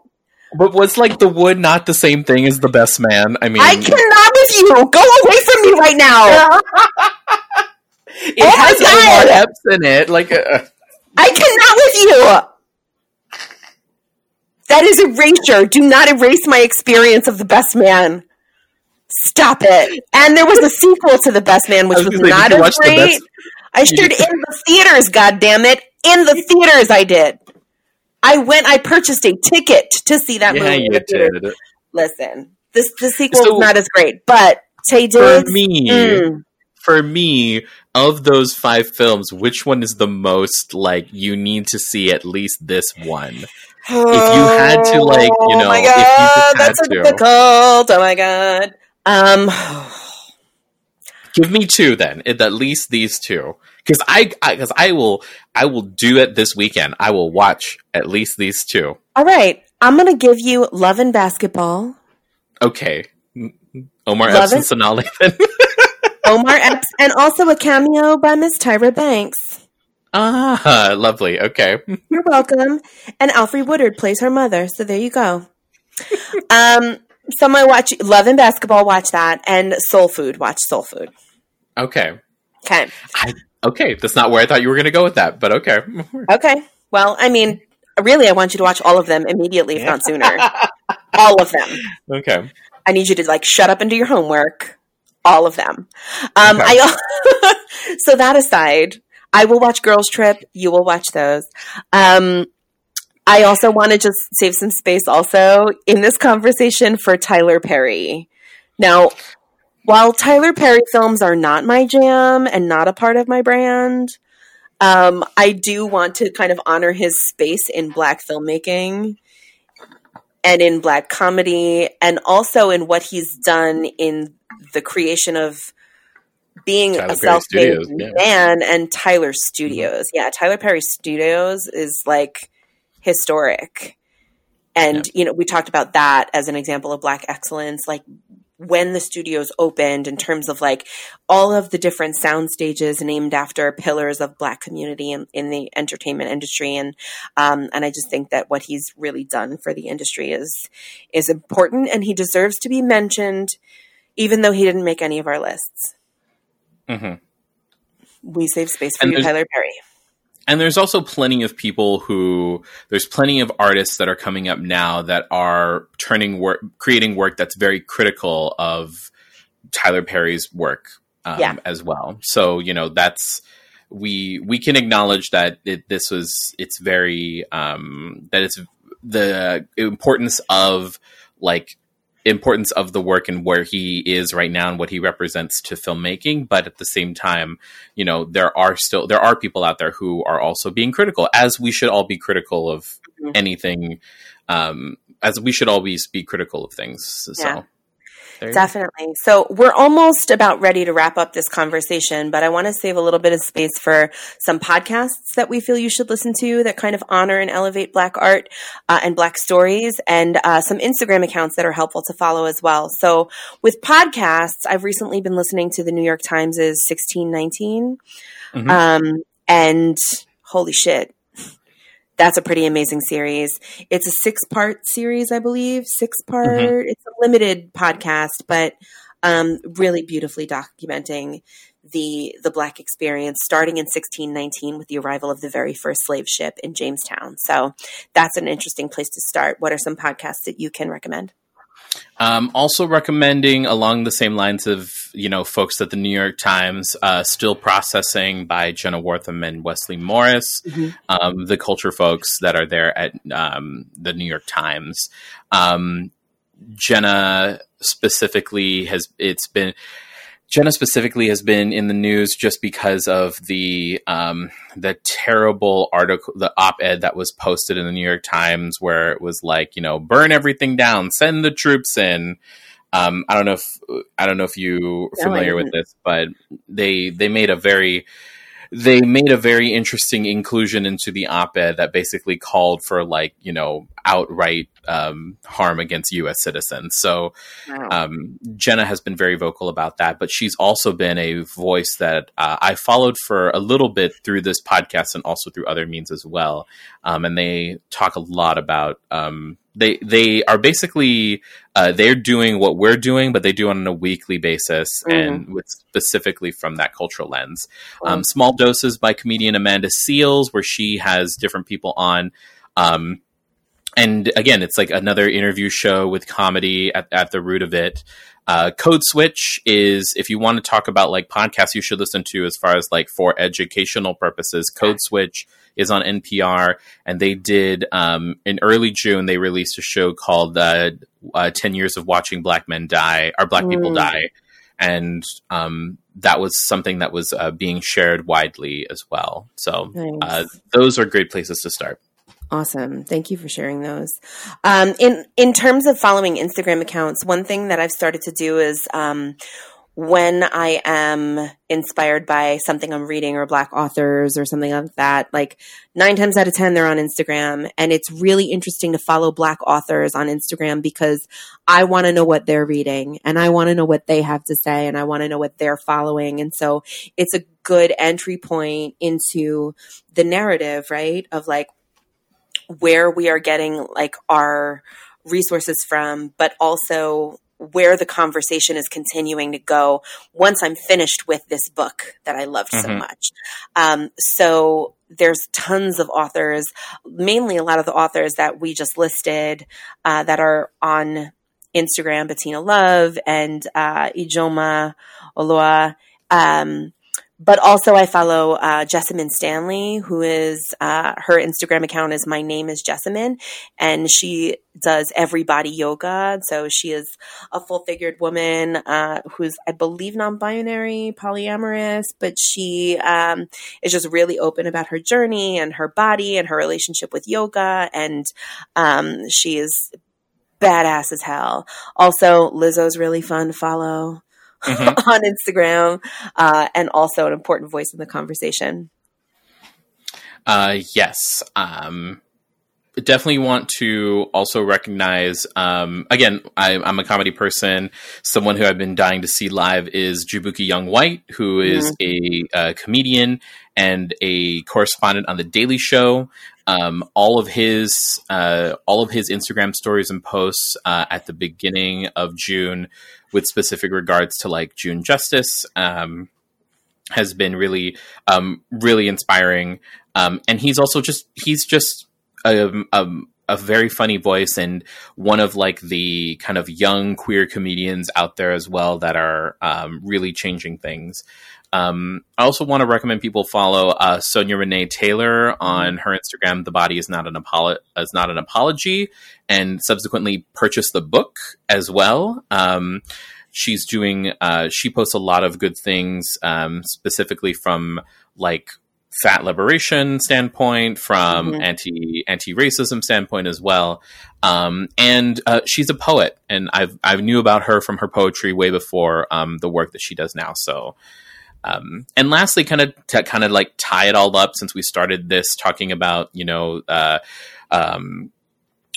But was like The Wood not the same thing as The Best Man? I mean, I cannot with you. Go away from me right now. it Oh has. Omar Epps in it. Like, uh, I cannot with you. That is erasure. Do not erase my experience of the best man. Stop it. And there was a sequel to the best man, which was was, not as great. I shared in the theaters, God damn it. In the theaters I did. I went I purchased a ticket to see that yeah, movie. you did. Listen. This the sequel So- is not as great, but Tay For me, mm, for me, of those five films, which one is the most like you need to see at least this one? If you had to, like, you Oh know, my if you god, that's so difficult. Oh my god. Um, Give me two then, at at least these two, because I, because I, will, I will do it this weekend. I will watch at least these two. all right. I'm gonna give you Love and Basketball. Okay, Omar Love Epps and it. Sanaa Lathan. Omar Epps, and also a cameo by Miss Tyra Banks. ah, lovely. Okay. You're welcome. And Alfre Woodard plays her mother. So there you go. um, so my watch Love and Basketball, watch that. And Soul Food, watch Soul Food. Okay. Okay. I, okay. That's not where I thought you were going to go with that, but okay. Okay. Well, I mean, really, I want you to watch all of them immediately, if not sooner. All of them. Okay. I need you to like shut up and do your homework. All of them. Um, Okay. I so that aside, I will watch Girls Trip. You will watch those. Um, I also want to just save some space also in this conversation for Tyler Perry. Now, while Tyler Perry films are not my jam and not a part of my brand, um, I do want to kind of honor his space in black filmmaking and in black comedy and also in what he's done in the creation of being Tyler a self-made yeah. man and Tyler mm-hmm. Studios. Yeah, Tyler Perry Studios is like historic. And you know, we talked about that as an example of black excellence like when the studios opened in terms of like all of the different sound stages named after pillars of black community in, in the entertainment industry and um, and I just think that what he's really done for the industry is is important and he deserves to be mentioned even though he didn't make any of our lists. hmm We save space for And you, Tyler Perry. And there's also plenty of people who there's plenty of artists that are coming up now that are turning work, creating work that's very critical of Tyler Perry's work um, Yeah. as well. So you know that's we we can acknowledge that it, this was it's very um, that it's the importance of like importance of the work and where he is right now and what he represents to filmmaking but at the same time you know there are still there are people out there who are also being critical as we should all be critical of Mhm. anything um as we should always be critical of things so Yeah. Definitely. So we're almost about ready to wrap up this conversation, but I want to save a little bit of space for some podcasts that we feel you should listen to that kind of honor and elevate Black art uh, and Black stories, and uh, some Instagram accounts that are helpful to follow as well. So with podcasts, I've recently been listening to the New York Times' 1619. Mhm. Um, and holy shit. That's a pretty amazing series. It's a six part series, I believe. Six part. It's a limited podcast, but um, really beautifully documenting the the black experience starting in 1619 with the arrival of the very first slave ship in Jamestown. So that's an interesting place to start. What are some podcasts that you can recommend? Um, also recommending along the same lines of you know folks at the New York Times, uh, still processing by Jenna Wortham and Wesley Morris, Mhm. um, the culture folks that are there at um, the New York Times. Um, Jenna specifically has it's been Jenna specifically has been in the news just because of the um, the terrible article, the op-ed that was posted in the New York Times, where it was like, you know, burn everything down, send the troops in. Um, I don't know if I don't know if you are No, familiar with this, but they they made a very they made a very interesting inclusion into the op-ed that basically called for like you know outright um, harm against U.S. citizens. So Wow. um, Jenna has been very vocal about that, but she's also been a voice that uh, I followed for a little bit through this podcast and also through other means as well. Um, and they talk a lot about um, they they are basically uh, they're doing what we're doing, but they do it on a weekly basis and with specifically from that cultural lens. Um, Small doses by comedian Amanda Seales, where she has different people on. Um, and again, it's like another interview show with comedy at, at the root of it. Uh, Code Switch is if you want to talk about like podcasts you should listen to as far as like for educational purposes. Code Switch is on NPR, and they did um, in early June they released a show called uh, uh, 10 Years of Watching Black Men Die, or Black People Mm. Die. And um, that was something that was uh, being shared widely as well. So Nice. uh, those are great places to start. Awesome. Thank you for sharing those. Um, in in terms of following Instagram accounts, one thing that I've started to do is um, when I am inspired by something I'm reading or black authors or something like that, like nine times out of 10, they're on Instagram. And it's really interesting to follow black authors on Instagram because I want to know what they're reading and I want to know what they have to say and I want to know what they're following. And so it's a good entry point into the narrative, right? Of like where we are getting like our resources from, but also where the conversation is continuing to go once I'm finished with this book that I loved mm-hmm. so much. Um, so there's tons of authors, mainly a lot of the authors that we just listed uh, that are on Instagram, Bettina Love and uh, Ijeoma Oluo. Um, but also I follow uh, Jessamyn Stanley, who is uh, her Instagram account is my name is Jessamyn, and she does everybody yoga. So she is a full figured woman uh, who's I believe non-binary, polyamorous, but she um, is just really open about her journey and her body and her relationship with yoga, and um, she is badass as hell. Also, Lizzo's really fun to follow mm-hmm. on Instagram, uh, and also an important voice in the conversation. Uh, yes. Um, definitely want to also recognize um, again I, am a comedy person someone who i've been dying to see live is Jaboukie Young-White who is mm-hmm. a, a, comedian and a correspondent on the daily show um, all of his uh, all of his instagram stories and posts uh, at the beginning of june with specific regards to like June Justice um, has been really, um, really inspiring. Um, and he's also just he's just a, a, a, very funny voice and one of like the kind of young queer comedians out there as well that are um, really changing things. Um, I also want to recommend people follow uh, Sonya Renee Taylor on her Instagram. The body is not an apolo- is not an apology, and subsequently purchase the book as well. Um, she's doing. Uh, she posts a lot of good things, um, specifically from like fat liberation standpoint, from mm-hmm. anti anti racism standpoint as well. Um, and uh, she's a poet, and I've I knew about her from her poetry way before um, the work that she does now. So um, and lastly, kind of to kind of like tie it all up, since we started this talking about you know uh, um,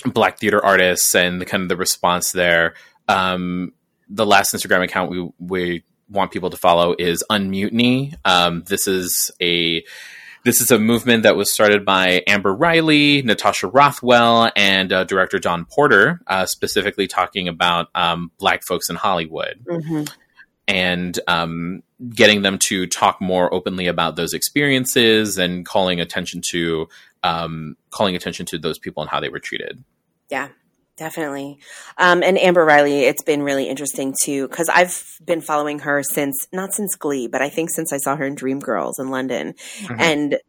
black theater artists and the kind of the response there. Um, the last Instagram account we we want people to follow is Unmutiny. Um, this is a this is a movement that was started by Amber Riley, Natasha Rothwell, and uh, director John Porter, uh, specifically talking about um, Black folks in Hollywood. Mm-hmm and um, getting them to talk more openly about those experiences and calling attention to um, calling attention to those people and how they were treated. Yeah, definitely. Um, and Amber Riley, it's been really interesting too because I've been following her since not since Glee, but I think since I saw her in Dreamgirls in London, mm-hmm. and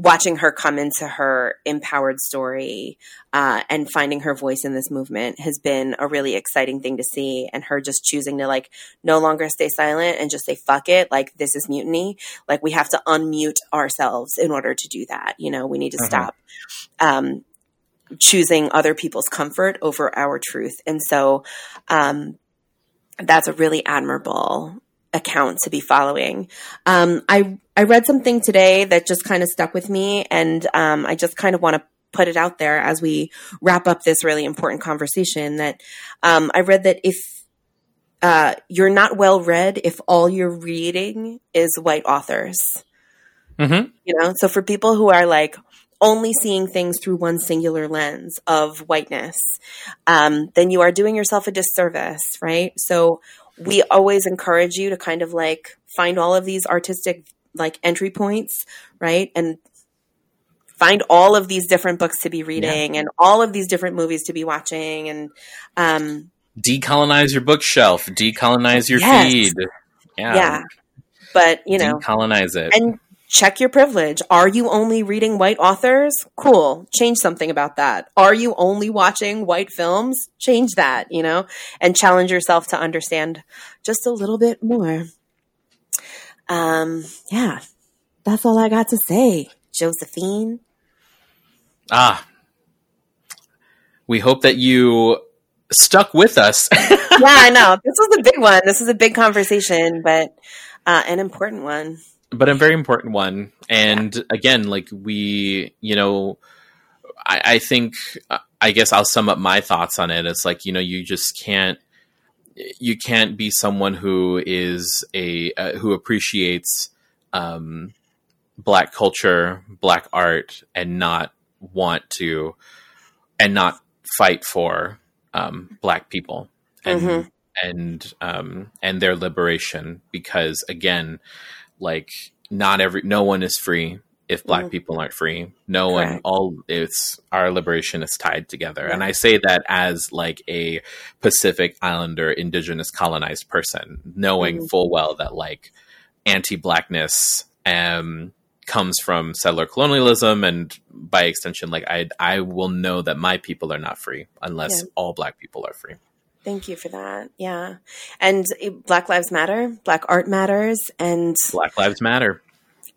watching her come into her empowered story uh, and finding her voice in this movement has been a really exciting thing to see and her just choosing to like no longer stay silent and just say fuck it like this is mutiny like we have to unmute ourselves in order to do that you know we need to uh-huh. stop um, choosing other people's comfort over our truth and so um, that's a really admirable account to be following. Um, I I read something today that just kind of stuck with me, and um, I just kind of want to put it out there as we wrap up this really important conversation. That um, I read that if uh, you're not well read, if all you're reading is white authors, mm-hmm. you know, so for people who are like only seeing things through one singular lens of whiteness, um, then you are doing yourself a disservice, right? So we always encourage you to kind of like find all of these artistic like entry points, right? And find all of these different books to be reading yeah. and all of these different movies to be watching and um decolonize your bookshelf, decolonize your yes. feed. Yeah. Yeah. But, you know, decolonize it. And check your privilege. Are you only reading white authors? Cool. Change something about that. Are you only watching white films? Change that, you know, and challenge yourself to understand just a little bit more. Um, yeah, that's all I got to say, Josephine. Ah, we hope that you stuck with us. yeah, I know. This was a big one. This was a big conversation, but uh, an important one. But a very important one. And yeah. again, like we, you know, I, I think, I guess I'll sum up my thoughts on it. It's like, you know, you just can't, you can't be someone who is a, uh, who appreciates, um, black culture, black art, and not want to, and not fight for um, black people and mm-hmm. and um, and their liberation because again, like not every no one is free if black mm-hmm. people aren't free. No Correct. one all it's our liberation is tied together. Yeah. And I say that as like a Pacific Islander indigenous colonized person, knowing mm-hmm. full well that like anti-blackness um comes from settler colonialism and by extension like i i will know that my people are not free unless yeah. all black people are free thank you for that yeah and black lives matter black art matters and black lives matter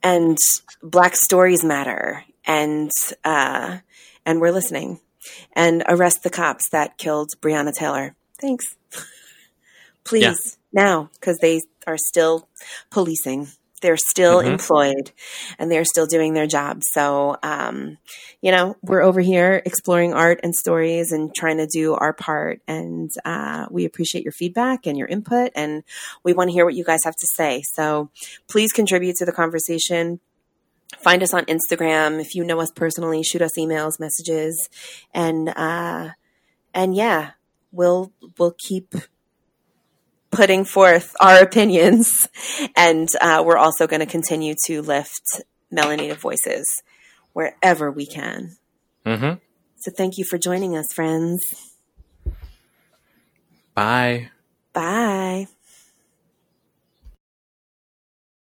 and black stories matter and uh and we're listening. And arrest the cops that killed breonna taylor. Thanks. Please yeah. now because they are still policing they're still mm-hmm. employed and they're still doing their job. So, um, you know, we're over here exploring art and stories and trying to do our part. And uh, we appreciate your feedback and your input, and we want to hear what you guys have to say. So, please contribute to the conversation. Find us on Instagram. If you know us personally, shoot us emails, messages, and uh, and yeah, we'll we'll keep putting forth our opinions. And uh, we're also going to continue to lift melanated voices wherever we can. Mm-hmm. So thank you for joining us, friends. Bye. Bye.